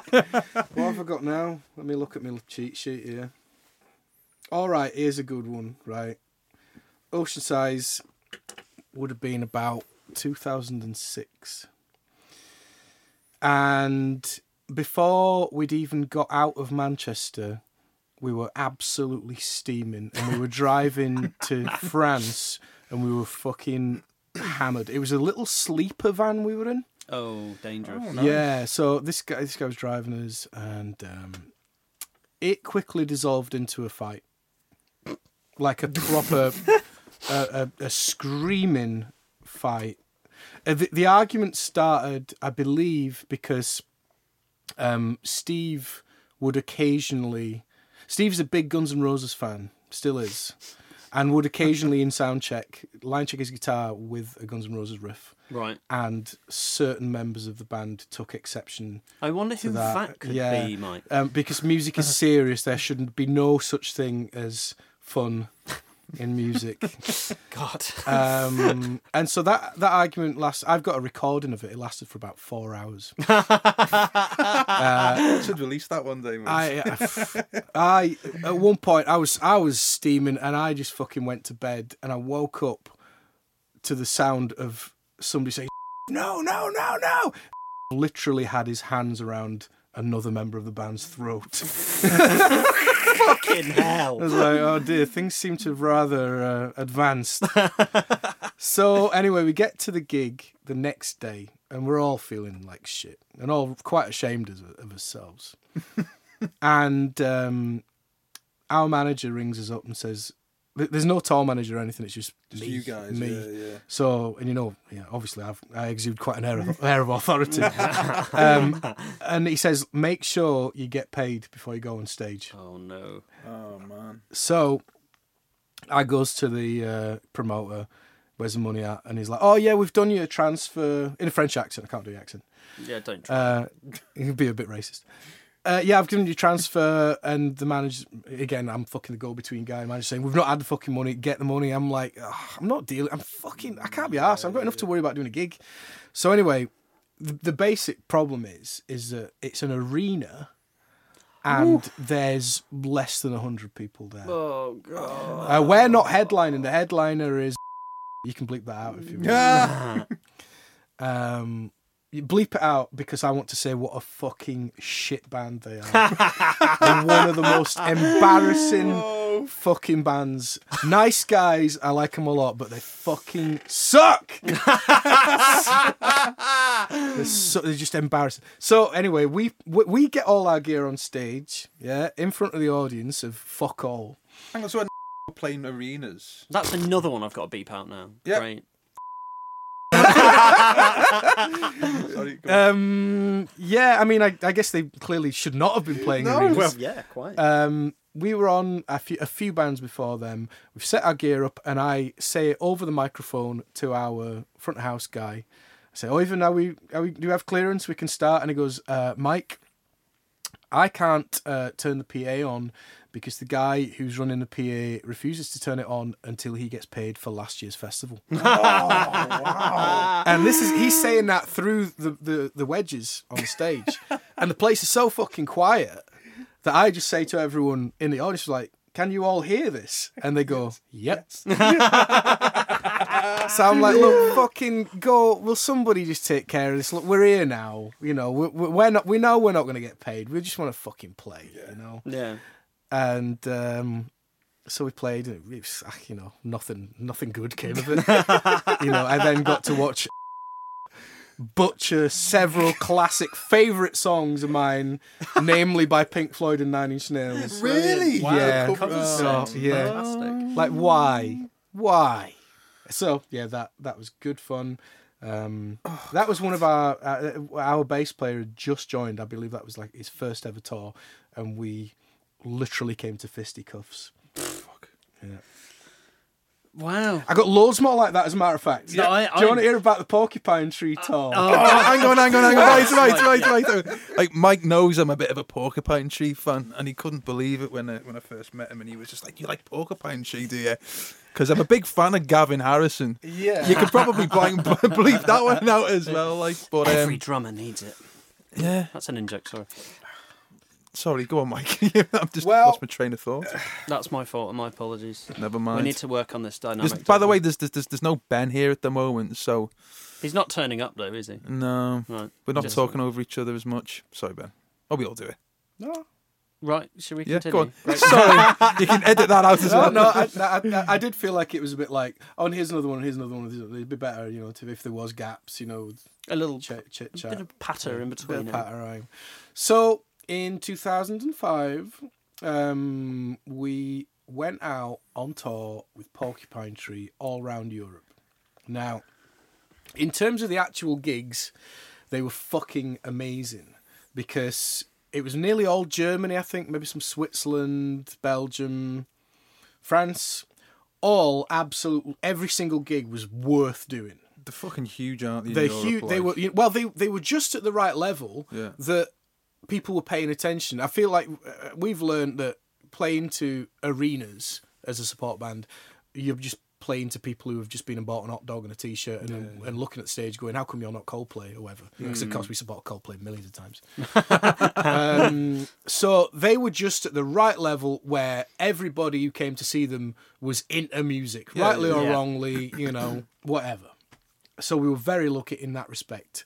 What have I got now? Let me look at my cheat sheet here. All right, here's a good one. Right, Oceansize would have been about 2006, and before we'd even got out of Manchester, we were absolutely steaming, and we were driving *laughs* to France, and we were fucking hammered. It was a little sleeper van we were in. Oh, dangerous. Yeah, so this guy, this guy was driving us, and um, it quickly dissolved into a fight, like a proper, *laughs* a, a, a screaming fight. Uh, the, the argument started, I believe, because um, Steve would occasionally. Steve's a big Guns N' Roses fan, still is, and would occasionally in sound check line check his guitar with a Guns N' Roses riff Right. and certain members of the band took exception I wonder who that. that, could Yeah. be, Mike. um, because music is *laughs* serious. There shouldn't be no such thing as fun in music. *laughs* God. Um, and so that that argument lasts. I've got a recording of it. It lasted for about four hours. *laughs* Uh, should release that one day. Man. I, I, at one point, I was, I was steaming, and I just fucking went to bed, and I woke up to the sound of somebody saying, "No, no, no, no!" Literally had his hands around another member of the band's throat. *laughs* Fucking hell. *laughs* I was like, "Oh dear, things seem to have rather uh, advanced." *laughs* so anyway, we get to the gig the next day, and we're all feeling like shit, and all quite ashamed of, of ourselves. *laughs* and um, our manager rings us up and says, "There's no tour manager or anything. It's just, Just me, you guys. me." Yeah, yeah. So, and you know, yeah, obviously, I've, I exude quite an air of, air of authority. *laughs* um, and he says, "Make sure you get paid before you go on stage." Oh, no. Oh man. So I goes to the uh, promoter, where's the money at? And he's like, oh, yeah, we've done you a transfer in a French accent. I can't do the accent. Yeah, don't try. *laughs* Uh, it'd be a bit racist. Uh, yeah, I've given you transfer, and the manager again. I'm fucking the go-between guy. Manager saying we've not had the fucking money. Get the money. I'm like, "Ugh, I'm not dealing. I'm fucking. I can't be asked. I've got enough to worry about doing a gig. So anyway, the, the basic problem is is that it's an arena, and there's less than hundred people there. oh, God. Uh, we're not headlining. The headliner is. You can bleep that out if you want. Yeah. *laughs* Um, you bleep it out because I want to say what a fucking shit band they are. *laughs* They're one of the most embarrassing fucking bands. Nice guys, I like them a lot, but they fucking suck. *laughs* they're, so, they're just embarrassing. So anyway, we, we we get all our gear on stage, yeah, in front of the audience of fuck all. Hang on, so when playing arenas. That's another one I've got to beep out now. Yeah. Great. Sorry. Um, yeah, I mean, I, I guess they clearly should not have been playing No, arenas. well, Yeah, quite. Um, we were on a few, a few bands before them. We've set our gear up, and I say it over the microphone to our front house guy. I say, "Oh, even are we, are we? Do we have clearance? We can start." And he goes, uh, "Mike, I can't uh, turn the PA on because the guy who's running the PA refuses to turn it on until he gets paid for last year's festival." *laughs* And this is he's saying that through the, the, the wedges on the stage. *laughs* and the place is so fucking quiet that I just say to everyone in the audience, like, can you all hear this? And they go, Yep. *laughs* so I'm like, look, fucking go. Will somebody just take care of this? Look, we're here now. You know, we're, we're not. We know we're not going to get paid. We just want to fucking play. You know. yeah. And um, so we played. And it was, ah, you know, nothing, nothing good came of it. *laughs* you know, I then got to watch butcher several classic favourite songs of mine, namely by Pink Floyd and Nine Inch Nails. Really? Wow, Yeah. covers So, yeah. Fantastic. Like why? Why? So yeah, that that was good fun. Um, that was one of our uh, our bass player had just joined. I believe that was like his first ever tour, and we literally came to fisticuffs. Fuck. Yeah. Wow. I got loads more like that, as a matter of fact. No, I- Do you I- want to hear about the Porcupine Tree tour? Oh, *laughs* Oh, hang on, hang on, hang on. Right, right, Right, right, right, right. Like Mike knows I'm a bit of a Porcupine Tree fan, and he couldn't believe it when I, when I first met him, and he was just like, "You like Porcupine Tree, do you?" Because I'm a big fan of Gavin Harrison. yeah. You could probably blank bleep that one out as well. Like, but Every um, drummer needs it. yeah. That's an in joke, sorry. Sorry, go on, Mike. *laughs* I've just Well- lost my train of thought. That's my fault and my apologies. Never mind. We need to work on this There's- dynamic. by the way, there's, there's there's there's no Ben here at the moment, so he's not turning up though, is he? no, Right. we're not Just- talking over each other as much. Sorry, Ben. Oh, we all do it. No, Right, should we Yeah, continue? go on. *laughs* Sorry, you can edit that out as no, well. no. I, I, I, I did feel like it was a bit like, oh, and here's another one, here's another one. It'd be better, you know, to, if there was gaps, you know, A little chit chit bit chat. of patter in Bit of between. eh? pattering. So in 2005, um, we went out on tour with Porcupine Tree all around Europe. Now, in terms of the actual gigs, they were fucking amazing because it was nearly all Germany, I think, maybe some Switzerland, Belgium, France. All absolute, every single gig was worth doing They're fucking huge, aren't they? they're huge. They were well. They they were just at the right level Yeah. that people were paying attention. I feel like uh, we've learned that playing to arenas as a support band, you're just playing to people who have just been and bought an hot dog and a t-shirt and, and looking at the stage going, "How come you're not Coldplay or whatever?" Because of course we support Coldplay millions of times. *laughs* um, so they were just at the right level where everybody who came to see them was into music, Yeah, rightly or yeah. wrongly, you know, whatever. So we were very lucky in that respect.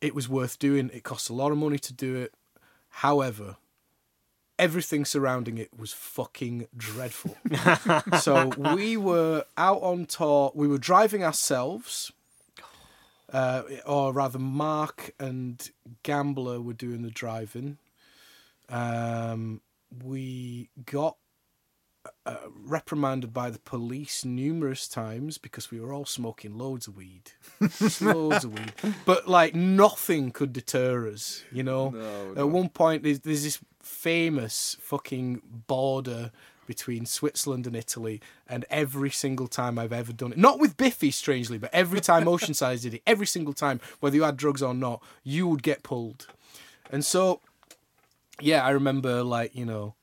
It was worth doing. It cost a lot of money to do it. However, everything surrounding it was fucking dreadful. *laughs* so we were out on tour. We were driving ourselves, uh, or rather, Mark and Gambler were doing the driving. Um, we got uh, reprimanded by the police numerous times because we were all smoking loads of weed, *laughs* loads of weed. But like nothing could deter us, you know. No, At one point, there's, there's this famous fucking border between Switzerland and Italy, and every single time I've ever done it, not with Biffy, strangely, but every time Oceansize did it, every single time, whether you had drugs or not, you would get pulled. And so, yeah, I remember like you know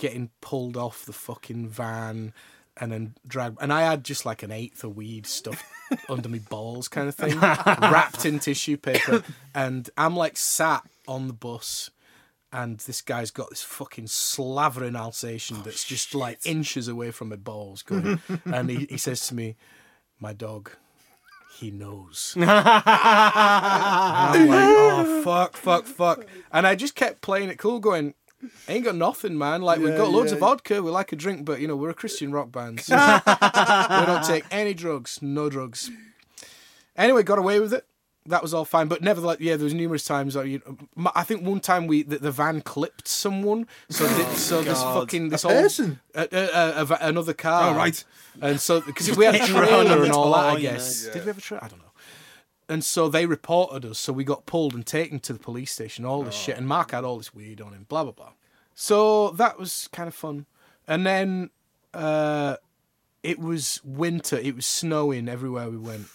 getting pulled off the fucking van and then drag And I had just like an eighth of weed stuffed *laughs* under my balls, kind of thing, *laughs* wrapped in tissue paper. And I'm like sat on the bus, and this guy's got this fucking slavering Alsatian oh, that's just like inches away from my balls, going. *laughs* and he, he says to me, "My dog." He knows. And I'm like, oh fuck, fuck, fuck. And I just kept playing it cool, going, ain't got nothing, man. Like we've got loads of vodka, we like a drink, but you know we're a Christian rock band. So *laughs* we don't take any drugs, no drugs. Anyway, got away with it. That was all fine, but nevertheless, yeah, there was numerous times. That you, I think one time we the, the van clipped someone, so thi- oh, so this God. fucking this A whole person? a, a va- another car. Oh, right. And so because we had a *laughs* trailer and all that, I Oh, know. guess. Did we have a trailer? I don't know. And so they reported us, so we got pulled and taken to the police station, all this shit. And Mark had all this weed on him, blah, blah, blah. So that was kind of fun. And then uh, it was winter, it was snowing everywhere we went.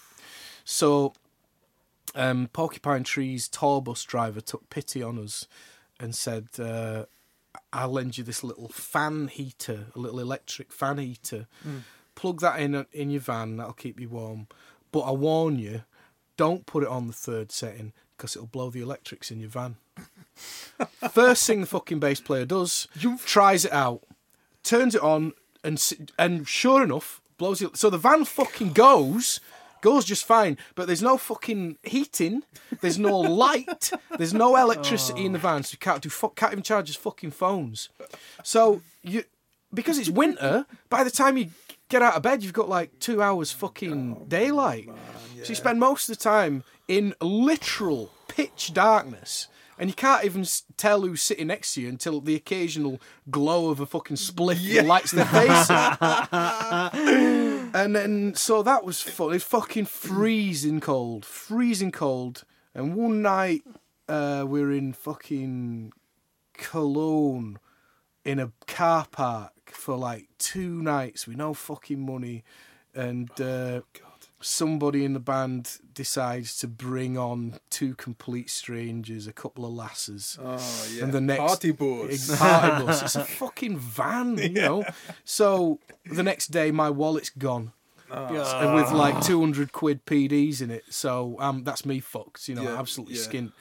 So um, Porcupine Tree's tour bus driver took pity on us and said, uh, I'll lend you this little fan heater, a little electric fan heater. Plug that in in your van, that'll keep you warm. But I warn you, don't put it on the third setting because it'll blow the electrics in your van. *laughs* First thing the fucking bass player does, you tries it out, turns it on, and and sure enough, blows it. So the van fucking goes, goes just fine, but there's no fucking heating, there's no *laughs* light, there's no electricity in the oh. van, so you can't do fuck, can't even charge his fucking phones. So you, because it's winter, by the time you get out of bed, you've got like two hours fucking oh, daylight. So you spend most of the time in literal pitch darkness. And you can't even tell who's sitting next to you until the occasional glow of a fucking spliff lights their face. up. *laughs* and then, so that was fun. It's fucking freezing cold, freezing cold. And one night, uh, we're in fucking Cologne in a car park for like two nights with no fucking money, and uh, somebody in the band decides to bring on two complete strangers, a couple of lasses. Oh yeah. And the next party bus. Party *laughs* bus. It's a fucking van, you know. So the next day, my wallet's gone. And with like 200 quid PDs in it. So um, that's me fucked, you know, Yeah, absolutely yeah. skint.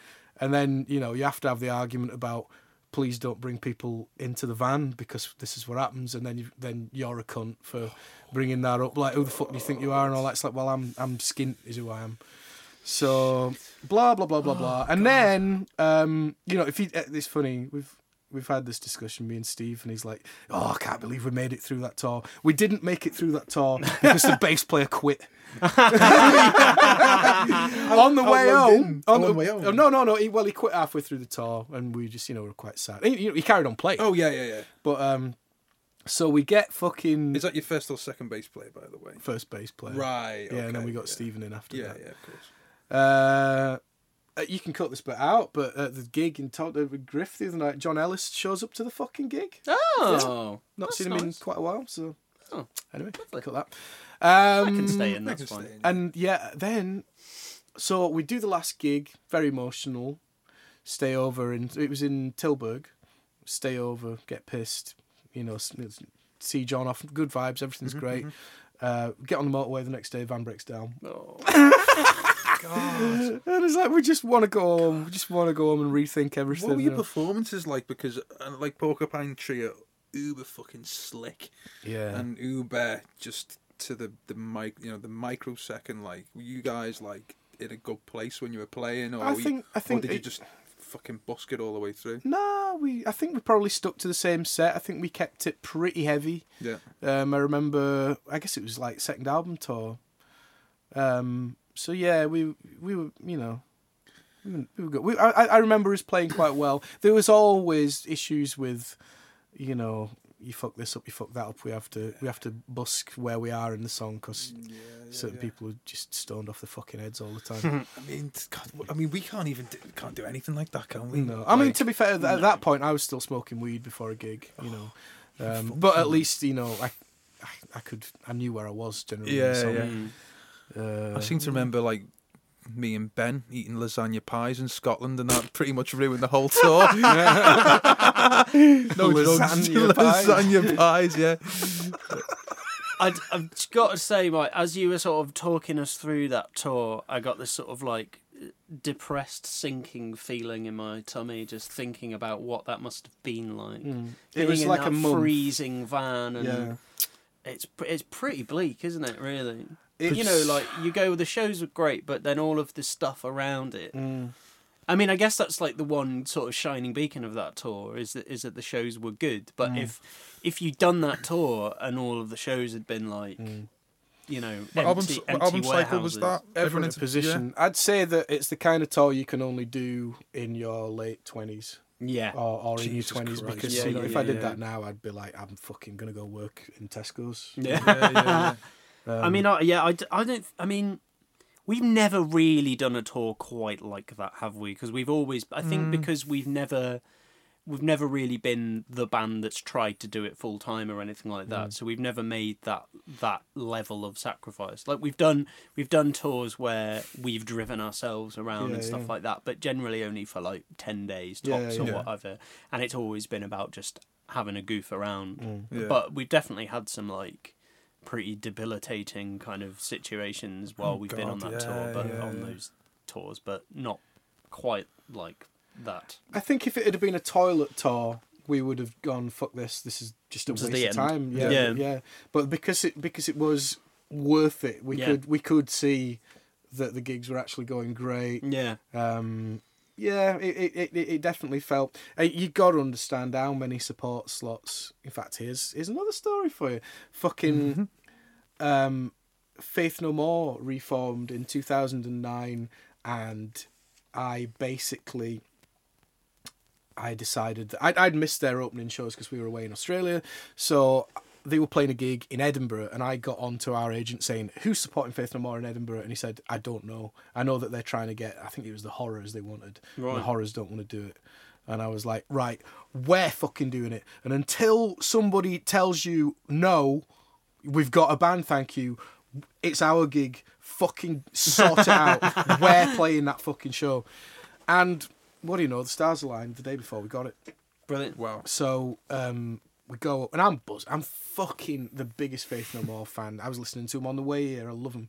And then, you know, you have to have the argument about please don't bring people into the van because this is what happens. And then you, then you're a cunt for bringing that up. Like, who the fuck do you think you are? And all that. It's like, well, I'm, I'm skint is who I am. So blah blah blah blah blah, and then um, you know if you, uh, it's funny we've we've had this discussion me and Steve, and he's like, "Oh, I can't believe we made it through that tour. We didn't make it through that tour because the bass player quit." *laughs* on the way home, on the, way home? no, no, no. He, well, he quit halfway through the tour, and we just, you know, were quite sad. He, you know, he carried on playing, Oh yeah, yeah, yeah. but um, so we get fucking Is that your first or second bass player, by the way? first bass player, Right. Yeah, and then we got yeah. Stephen in after that. Yeah, that. yeah, of course. Uh, uh, you can cut this bit out, but at the gig in Todd with Griff the other night, Jon Ellis shows up to the fucking gig. Oh, Not seen him in quite a while, so Oh, anyway, lovely. cut that. I Um, can stay in. I That's fine. in. And yeah, then so we do the last gig, very emotional. Stay over, and it was in Tilburg. Stay over, get pissed, you know, see John off. Good vibes, everything's great. Uh, get on the motorway the next day, van breaks down. Oh. *laughs* *laughs* And it's like we just want to go home. We just want to go home and rethink everything. What were your you know? performances like? Because uh, like Porcupine Tree are uber fucking slick yeah. and uber just to the the mic, you know, the microsecond. Like, were you guys like in a good place when you were playing, or I were you- think- I think or did you just fucking busk it all the way through? No, we. I think we probably stuck to the same set. I think we kept it pretty heavy. Yeah. Um, I remember. I guess it was like second album tour. Um. So yeah, we we were you know. We were, good. We, I, I I remember us playing quite well. There was always issues with, you know, you fuck this up, you fuck that up. We have to we have to busk where we are in the song because Yeah, yeah, certain yeah. people are just stoned off their fucking heads all the time. *laughs* I mean, God, I mean, we can't even do, can't do anything like that, can we? No, I mean to be fair, at that point I was still smoking weed before a gig, you know. *sighs* Um, but at least you know I, I, I could, I knew where I was generally. in the Yeah, song. yeah. Uh, I seem to remember like me and Ben eating lasagna pies in Scotland, and that pretty much ruined the whole tour. *laughs* no drugs, Lasagna *laughs* pies. lasagna pies. Yeah, I'd, I've got to say, Mike, as you were sort of talking us through that tour, I got this sort of like depressed, sinking feeling in my tummy, just thinking about what that must have been like. Mm. It was like a month. freezing van, and Yeah. it's it's pretty bleak, isn't it? Really, It's- you know, like you go, the shows were great, but then all of the stuff around it. Mm. I mean, I guess that's like the one sort of shining beacon of that tour is that is that the shows were good. But Mm. if if you'd done that tour and all of the shows had been like, Mm. you know, what empty, album, empty album cycle was that? Everyone in into- a position. I'd say that it's the kind of tour you can only do in your late twenties Yeah, or, or in your twenties because Yeah, you know, yeah, if I did yeah. that now, I'd be like, I'm fucking gonna go work in Tesco's. yeah. *laughs* Yeah, yeah, yeah. I mean, um, I, yeah, I, d- I don't. I mean, we've never really done a tour quite like that, have we? Because we've always. I think mm. because we've never. We've never really been the band that's tried to do it full time or anything like that. Mm. So we've never made that that level of sacrifice. Like we've done we've done tours where we've driven ourselves around Yeah, and stuff yeah. like that, but generally only for like ten days Yeah, tops or yeah. whatever. And it's always been about just having a goof around. Mm. Yeah. But we've definitely had some like pretty debilitating kind of situations while Oh, we've been on that yeah, tour, but yeah, on yeah. those tours, but not quite like that. I think if it had been a toilet tour, we would have gone fuck this. This is just a This waste of time. Yeah, Yeah. yeah. But because it because it was worth it, we Yeah. could we could see that the gigs were actually going great. Yeah, Um, yeah, it it, it, it definitely felt. Uh, you got to understand how many support slots. In fact, here's here's another story for you. Fucking, um, Faith No More reformed in 2009, and I basically I decided that I'd, I'd missed their opening shows because we were away in Australia, so they were playing a gig in Edinburgh, and I got on to our agent saying, "Who's supporting Faith No More in Edinburgh?" And he said, "I don't know. I know that they're trying to get. I think it was the Horrors they wanted. Right. The Horrors don't want to do it." And I was like, "Right, we're fucking doing it." And until somebody tells you no, we've got a band. Thank you. It's our gig. Fucking sort it out. *laughs* we're playing that fucking show. And what do you know? The stars aligned the day before we got it. Brilliant. Wow. So um, we go, and I'm buzzed. I'm fucking the biggest Faith No More fan. I was listening to them on the way here. I love them.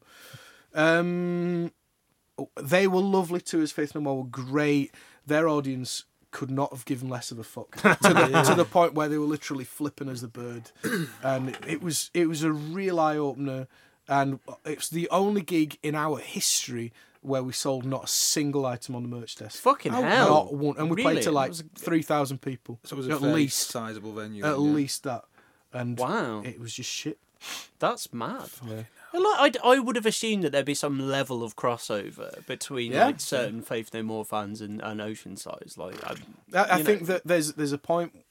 Um, they were lovely too. As Faith No More were great. Their audience could not have given less of a fuck *laughs* to the, to the point where they were literally flipping as a bird, and it, it was it was a real eye opener. And it's the only gig in our history where we sold not a single item on the merch desk. Fucking Not hell. one, and we Really? played to like three thousand people. So it was a at fairly least, sizable venue. at yeah. least that. And Wow. it was just shit. That's mad. Yeah. Well, Like, I, I would have assumed that there'd be some level of crossover between Yeah. like certain Faith No More fans and, and Oceansize's. Like, I, I, I think know. that there's there's a point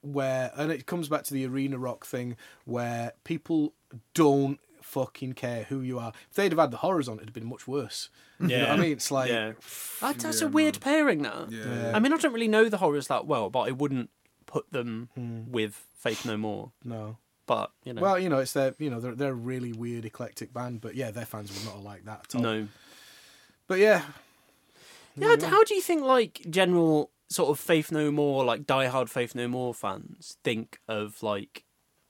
where, and it comes back to the arena rock thing, where people don't fucking care who you are. If they'd have had the horrors on, it'd have been much worse. You know what I mean? It's like, yeah, That- that's Yeah, a weird man. pairing. That. Yeah. I mean, I don't really know the horrors that well, but I wouldn't put them Hmm. with Faith No More. no. But you know, Well, you know, it's their, you know, they're they're a really weird, eclectic band, but yeah, their fans would not like that at all. no. But yeah, Yeah, how- how do you think like general sort of Faith No More, like diehard Faith No More fans think of like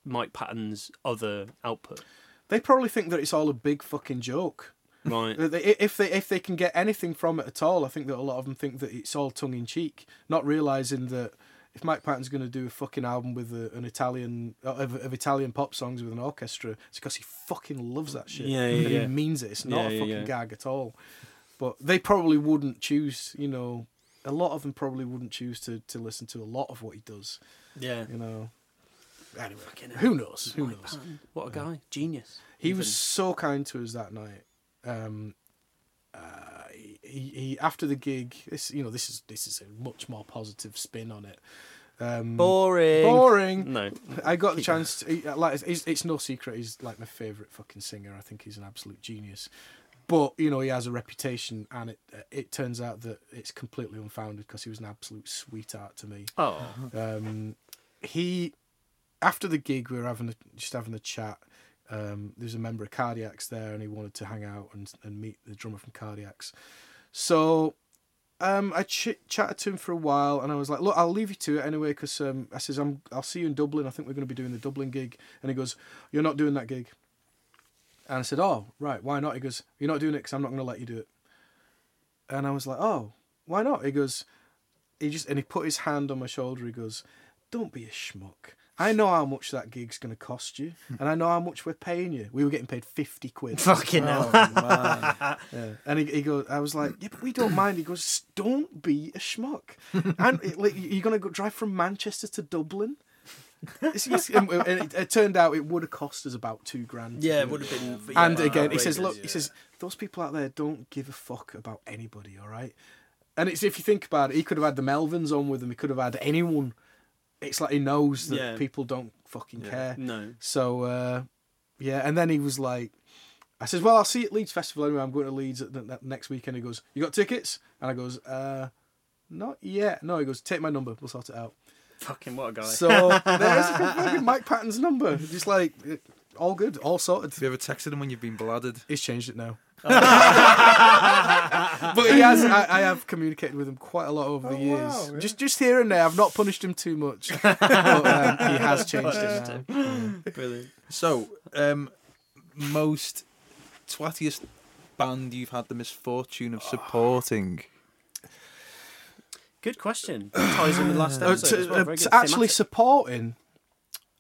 Mike Patton's other output? they probably think that it's all a big fucking joke. Right. If they if they can get anything from it at all, I think that a lot of them think that it's all tongue in cheek, not realizing that if Mike Patton's going to do a fucking album with a, an Italian uh, of, of Italian pop songs with an orchestra, it's because he fucking loves that shit. Yeah, yeah, and yeah. he means it. It's not Yeah, a fucking gag at all. But they probably wouldn't choose. You know, a lot of them probably wouldn't choose to to listen to a lot of what he does. Yeah. You know. Anyway, who knows? Who Mike knows? Patton, What a guy. Genius. He Even. was so kind to us that night. Um, uh, he, he after the gig. This you know this is this is a much more positive spin on it. Um, boring. boring. No. I got the chance. To, he, like it's, it's no secret. He's like my favorite fucking singer. I think he's an absolute genius. But you know he has a reputation, and it it turns out that it's completely unfounded because he was an absolute sweetheart to me. Oh. Um, he after the gig we were having a, just having a chat. Um, there was a member of Cardiacs there, and he wanted to hang out and, and meet the drummer from Cardiacs. So um, I ch- chatted to him for a while, and I was like, "Look, I'll leave you to it anyway, because um, I says I'm I'll see you in Dublin. I think we're going to be doing the Dublin gig." And he goes, "You're not doing that gig." And I said, "Oh, right. Why not?" He goes, "You're not doing it because I'm not going to let you do it." And I was like, "Oh, why not?" He goes, he just and he put his hand on my shoulder. He goes, "Don't be a schmuck. I know how much that gig's going to cost you, hmm. and I know how much we're paying you. We were getting paid fifty quid. Fucking oh, hell. *laughs* yeah. And he, he goes, I was like, yeah, but we don't mind. He goes, don't be a schmuck. *laughs* and like, you're going to go drive from Manchester to Dublin. It's- it's- and it, it turned out it would have cost us about two grand. Yeah, it would have been. and yeah, again, he says. "Look, he says those people out there don't give a fuck about anybody, all right." And it's if you think about it, he could have had the Melvins on with him. He could have had anyone. It's like he knows that Yeah. people don't fucking care. No. So uh, yeah, and then he was like, "I says, well, I'll see you at Leeds Festival anyway. I'm going to Leeds at the, the next weekend." He goes, "You got tickets?" And I goes, uh, "Not yet." No, he goes, "Take my number. We'll sort it out." Fucking what a guy. So there's *laughs* fucking Mike Patton's number. Just like all good, all sorted. Have you ever texted him when you've been blooded? He's changed it now. *laughs* but he has. I, I have communicated with him quite a lot over the years. wow, yeah. Just, just here and there. I've not punished him too much, *laughs* but um, he has changed it now. Brilliant. So, um, most twattiest band you've had the misfortune of supporting? Good question. Ties in with last Uh, episode. as to, well. uh, to actually Thematic. supporting.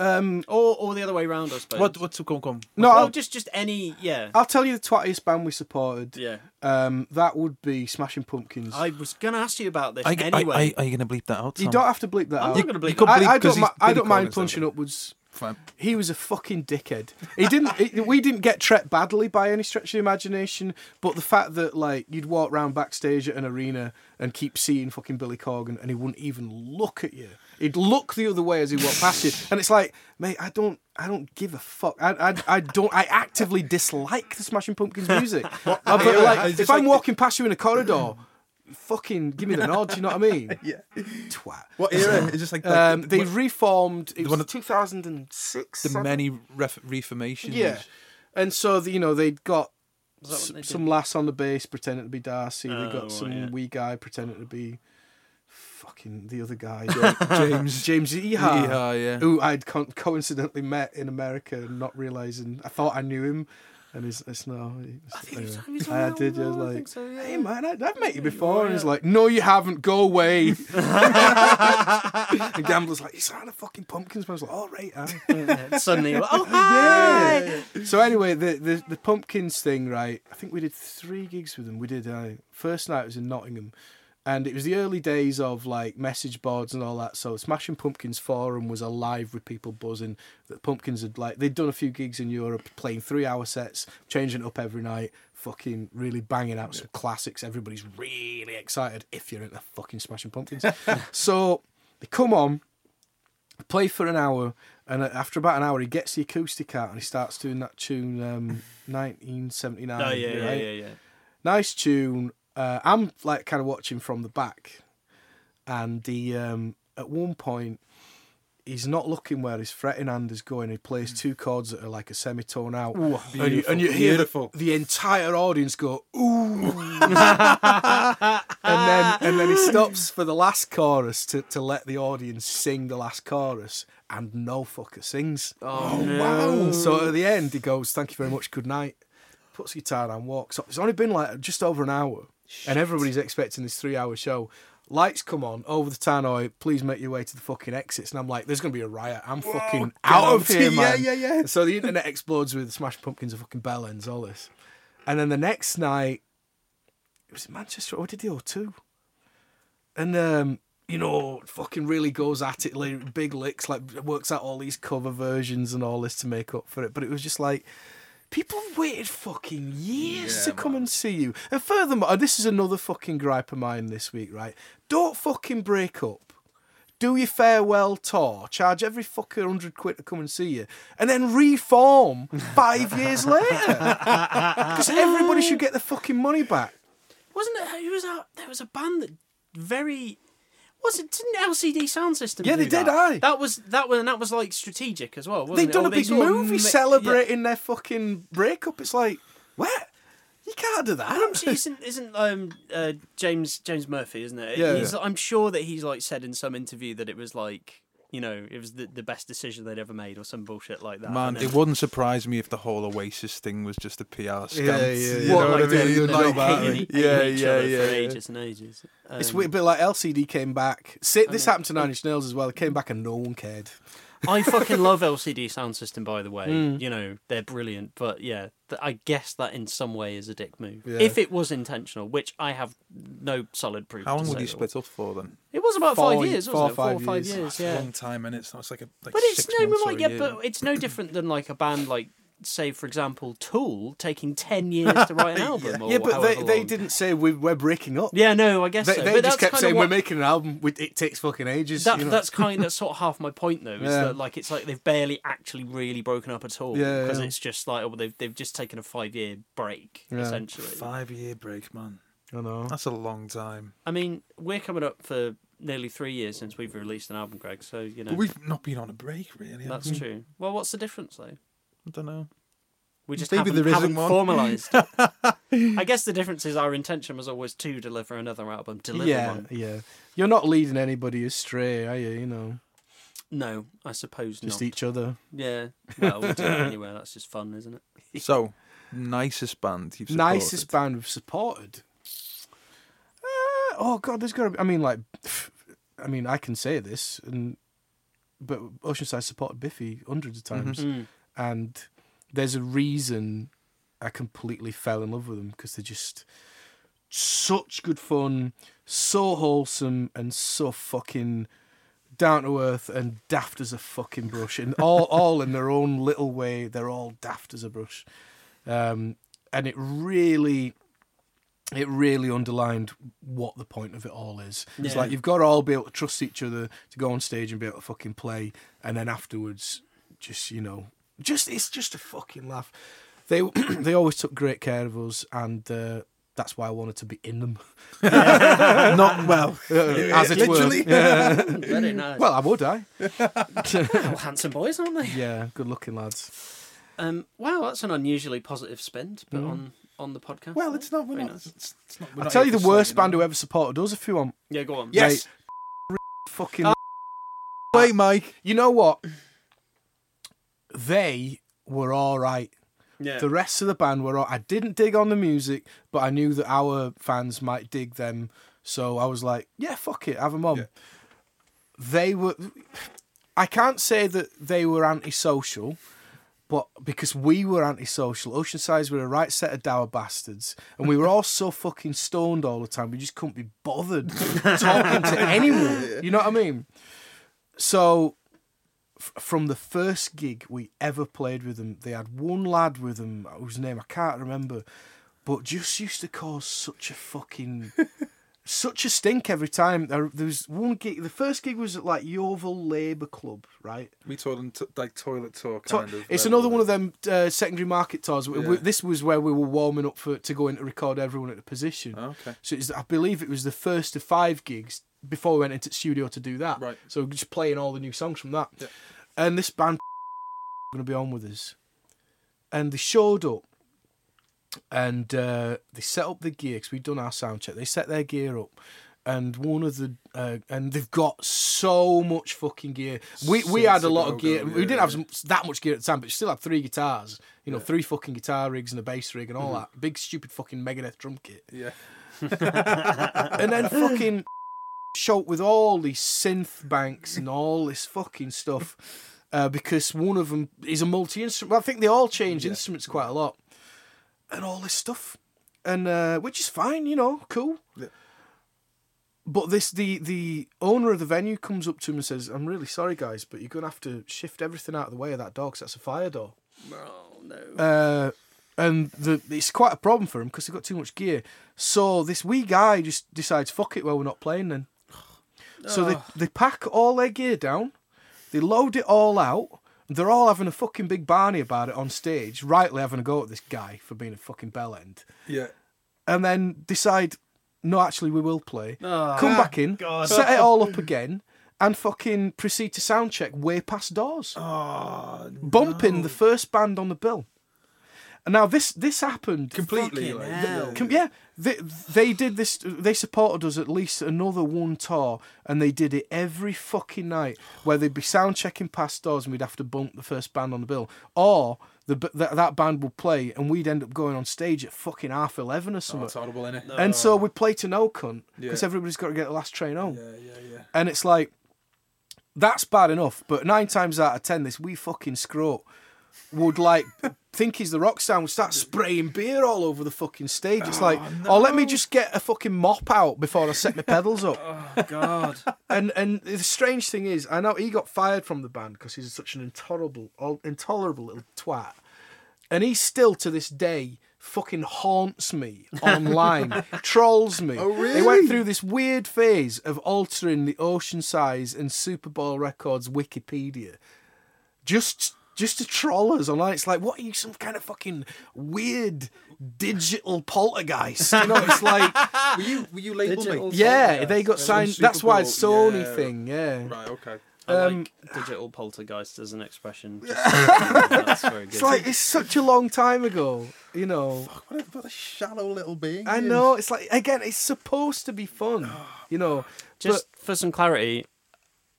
Um, or or the other way round, I suppose. What? What's come come? no, Well, I'll, just just any. Yeah. I'll tell you the twattiest band we supported. Yeah. Um, that would be Smashing Pumpkins. I was gonna ask you about this Are, anyway. are, are you going to bleep that out? you don't have to bleep that I'm out. not gonna bleep you could I, I 'cause don't. mi- he's I don't mind punching upwards. Fine. he was a fucking dickhead. He didn't. it- we didn't get treated badly by any stretch of the imagination, but the fact that like you'd walk around backstage at an arena and keep seeing fucking Billy Corgan, and he wouldn't even look at you. He'd look the other way as he walked past you, and it's like, mate, I don't, I don't give a fuck. I, I, I don't. I actively dislike the Smashing Pumpkins music. *laughs* But Yeah, like, if just I'm walking past you in a corridor. Fucking give me the nod, do you know what I mean? *laughs* Yeah. Twat. What era? Is this like, like Um, they what- reformed. It one was of- 2006. the seven? many ref- reformations? Yeah, and so the, you know they'd got Is s- they did? some lass on the bass pretending to be Darcy. they Oh, got right, some yeah. wee guy pretending to be fucking the other guy, *laughs* James. James Iha, Yeehaw, yeah. who I'd co- coincidentally met in America, and not realizing I thought I knew him, and he's it's no. I think he was- he was I around did. I was like, so, yeah. "Hey man, I, I've met you Yeah, before," and he's like, "No, you haven't. Go away." *laughs* and Gambler's like, "He's on the fucking pumpkins." I was like, "All right." aye." *laughs* Yeah, Suddenly, you're like, oh hi. So anyway, the, the the pumpkins thing, right? I think we did three gigs with them. We did uh, first night was in Nottingham, and it was the early days of like message boards and all that. So Smashing Pumpkins forum was alive with people buzzing. That Pumpkins had like they'd done a few gigs in Europe, playing three hour sets, changing it up every night, fucking really banging out some classics. Everybody's really excited if you're into fucking Smashing Pumpkins. *laughs* so they come on play for an hour, and after about an hour, he gets the acoustic out and he starts doing that tune, um, 1979. Oh yeah, yeah, yeah, yeah. Nice tune. Uh, I'm like kind of watching from the back, and he um, at one point he's not looking where his fretting hand is going. He plays two chords that are like a semitone out, and you, and you hear Beautiful. the entire audience go ooh, *laughs* and then and then he stops for the last chorus to, to let the audience sing the last chorus, and no fucker sings. Oh, no. So at the end, he goes, "Thank you very much, good night." Puts the guitar down, walks up. It's only been like just over an hour, and everybody's expecting this three-hour show. Lights come on over the tannoy. Please make your way to the fucking exits. And I'm like, there's gonna be a riot. I'm fucking out of here, Yeah, man. yeah, yeah. So the internet explodes with Smash Pumpkins and fucking bell ends, all this. And then the next night, it was Manchester. Or did the O2? And um, you know, fucking really goes at it, like big licks, like works out all these cover versions and all this to make up for it. But it was just like people waited fucking years Yeah, to come and see you. And furthermore, oh, this is another fucking gripe of mine this week, right? Don't fucking break up. Do your farewell tour, charge every fucker hundred quid to come and see you, and then reform five *laughs* years later. Because everybody should get the fucking money back. Wasn't it? Who was that? There was a band that very. Was it? Didn't LCD Soundsystem? Yeah, they did, That? aye. That was that was and that was like strategic as well. Wasn't They've done a big movie celebrating their fucking breakup. It's like, what? You can't do Yeah. that. I'm isn't isn't um uh, James James Murphy, isn't it? Yeah. He's, I'm sure that he's like said in some interview that it was like you know it was the, the best decision they'd ever made or some bullshit like that. Man, then- it wouldn't surprise me if the whole Oasis thing was just a PR stunt. Yeah, yeah, yeah. what, what like I mean? the, the Like- like, hating, yeah, each yeah, other yeah, for yeah. ages and ages. It's Um, weird, but like LCD came back. Si- this happened to Nine Inch Nails as well. It came back and no one cared. I fucking love LCD Soundsystem, by the way. Mm. You know they're brilliant, but yeah, th- I guess that in some way is a dick move. Yeah. If it was intentional, which I have no solid proof. How long would you that split up for then? It was about Four- five years, four wasn't or it? Four five or five years. years, That's a yeah. long time, and it's, it's like a like But it's six no, months but or a yeah, but it's no different than like a band like, say, for example, Tool taking ten years to write an *laughs* album. Or yeah, but they, they, didn't say we, we're breaking up. Yeah, no, I guess They, so. they but just kept saying what- we're making an album. We, it takes fucking ages. That, you know? That's kind of *laughs* sort of half my point though. Is Yeah. that like it's like they've barely actually really broken up at all. Yeah, because yeah. it's just like oh, they've they've just taken a five year break Yeah. essentially. Five year break, man. I know. That's a long time. I mean, we're coming up for nearly three years since we've released an album, Greg. So you know But we've not been on a break, really. that's true. Well, what's the difference though? I don't know. We just Maybe haven't, there haven't formalised *laughs* it. I guess the difference is our intention was always to deliver another album. Deliver Yeah, one. yeah. You're not leading anybody astray, are you? You know, No, I suppose just not. Just each other. Yeah. Well, we'll do it anyway. That's just fun, isn't it? *laughs* So, nicest band you've supported. Nicest band we've supported. Uh, oh God, there's got to. be... I mean, like, I mean, I can say this, and but Oceansize supported Biffy hundreds of times, Mm. And there's a reason I completely fell in love with them because they're just such good fun, so wholesome, and so fucking down to earth and daft as a fucking brush, and all *laughs* all in their own little way. They're all daft as a brush, um, and it really. It really underlined what the point of it all is. It's like you've got to all be able to trust each other to go on stage and be able to fucking play, and then afterwards, just you know, just it's just a fucking laugh. They *clears throat* they always took great care of us, and uh, that's why I wanted to be in them. *laughs* Not well. As it were. *laughs* Yeah. Very nice. Well, I would, I. Well, handsome boys, aren't they? Yeah, good looking lads. Um, wow, that's an unusually positive spin to put Mm. on on the podcast. Well, it's not. We're Very not. nice. It's, it's not we're I'll not tell you here the to worst say, band who ever supported us if you want. Yeah, go on. Yes. *laughs* Fucking. Oh. Wait, Mike. You know what? They were all right. Yeah. The rest of the band were all. I didn't dig on the music, but I knew that our fans might dig them. So I was like, yeah, fuck it, have them on. Yeah. They were. I can't say that they were antisocial, but because we were antisocial, Oceansizes were a right set of dour bastards, and we were all so fucking stoned all the time. We just couldn't be bothered *laughs* talking to anyone. You know what I mean? So, f- from the first gig we ever played with them, they had one lad with them whose name I can't remember, but just used to cause such a fucking. *laughs* Such a stink every time. There, there was one gig. The first gig was at like Yeovil Labour Club, right? We told them t- like toilet tour To- kind of. it's another one of them uh, secondary market tours. We- we- This was where we were warming up for to go in to record Everyone Into Position. Okay. So it's, I believe it was the first of five gigs before we went into the studio to do that. Right. So just playing all the new songs from that. Yeah. And this band *laughs* going to be on with us, and they showed up, and uh, they set up the gear because we'd done our sound check. They set their gear up. And one of the uh, and they've got so much fucking gear. We we had a lot of gear. we didn't have that much gear at the time, but still had three guitars. You know, Yeah. three fucking guitar rigs and a bass rig and all that. Big stupid fucking Megadeth drum kit Yeah. *laughs* and then fucking show with all these synth banks and all this fucking stuff uh, because one of them is a multi instrument. I think they all change Yeah. instruments quite a lot, and all this stuff, and uh, which is fine, you know, cool. Yeah. But this the the owner of the venue comes up to him and says, "I'm really sorry, guys, but you're gonna have to shift everything out of the way of that door 'cause that's a fire door." Oh no. Uh, and the, it's quite a problem for him because they've got too much gear. So this wee guy just decides, fuck it, well, we're not playing then. So they, they pack all their gear down, they load it all out, and they're all having a fucking big barney about it on stage, rightly having a go at this guy for being a fucking bell end. Yeah. And then decide, no, actually, we will play. Oh, Come back in, God. set it all up *laughs* again, and fucking proceed to sound check way past doors Oh, bumping the first band on the bill. And now this this happened completely. Like, hell. Com- yeah, they they did this. They supported us at least another one tour, and they did it every fucking night. Where they'd be sound checking past doors, and we'd have to bump the first band on the bill, or the that that band would play, and we'd end up going on stage at fucking half eleven or Oh, something. it's horrible, isn't it? and so we'd play to no cunt because Yeah. everybody's got to get the last train home. Yeah, yeah, yeah. And it's like, that's bad enough. But nine times out of ten, this wee fucking scrote would like think he's the rock star and start spraying beer all over the fucking stage. It's like, oh, oh let me just get a fucking mop out before I set my pedals up. *laughs* Oh God. and and the strange thing is, I know he got fired from the band because he's such an intolerable, intolerable little twat, and he still to this day fucking haunts me *laughs* online, trolls me. Oh, really? They went through this weird phase of altering the Oceansize and Superball Records Wikipedia, just. Just to troll us online, it's like, what are you, some kind of fucking weird digital poltergeist? You know, it's like, *laughs* Were you were you label Digital- mate? yeah, they got signed. That's why Bowl, Sony yeah. thing, yeah. Right. Okay. I Um, like digital poltergeist as an expression. *laughs* Just that's very good. It's like it's such a long time ago, you know. What a, what a shallow little being. I is. know it's like again, it's supposed to be fun, *sighs* you know. just for some clarity,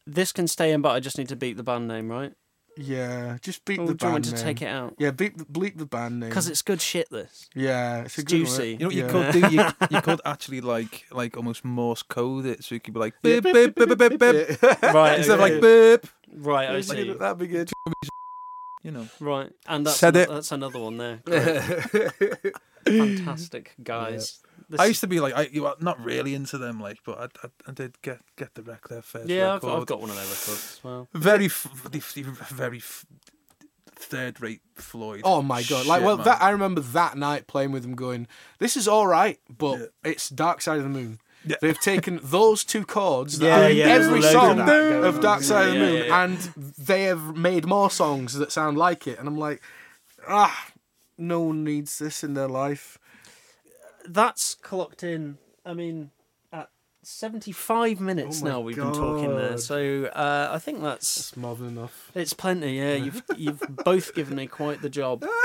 this can stay in, but I just need to beat the band name, right? Yeah, just beat Or the do you want band to take it out? Yeah, beep the, bleep the band name. Because it's good shit. This. yeah, it's, a it's good juicy. One. You know what you could do? You, *laughs* you could actually like like almost Morse code it, so you could be like Yeah. beep beep beep beep beep, beep *laughs* Right. *laughs* instead of okay. like beep. Right. I see. That'd be good. You know. Right. And that's Said ano- it. that's another one there. Great. Fantastic, guys. This- I used to be like, I you are not really into them, like, but I, I, I did get get the wreck their first yeah, I've, record. I've got one of their records as well. very, f- very f- third-rate Floyd. Oh my god! Like, Shit, well, man. that I remember that night playing with them, going, "This is all right, but Yeah. it's Dark Side of the Moon." Yeah. They've taken *laughs* those two chords that Yeah, are in yeah, every loads of song that of. Dark Side of the Moon, yeah, yeah. and they have made more songs that sound like it. And I'm like, ah, no one needs this in their life. That's clocked in. I mean, at seventy-five minutes Oh my now we've been talking there, God. so uh, I think that's It's more than enough. it's plenty. Yeah, you've you've *laughs* both given me quite the job. *laughs*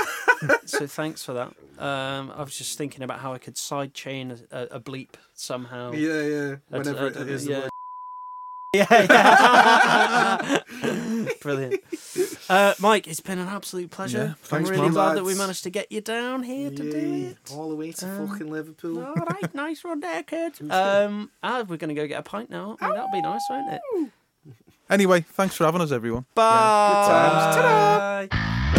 So thanks for that. Um, I was just thinking about how I could sidechain a, a, a bleep somehow. Yeah, yeah. That's- Whenever uh, it is. the yeah. word. *laughs* Yeah, yeah. Brilliant. Uh, Mike, it's been an absolute pleasure. Yeah, I'm really man. glad that we managed to get you down here to do it. All the way to Um, fucking Liverpool. All right, *laughs* nice one there, kids. Um, ah, we're going to go get a pint now. aren't? That'll be nice, won't it? Anyway, thanks for having us, everyone. Bye. Good times. Ta-da. Bye.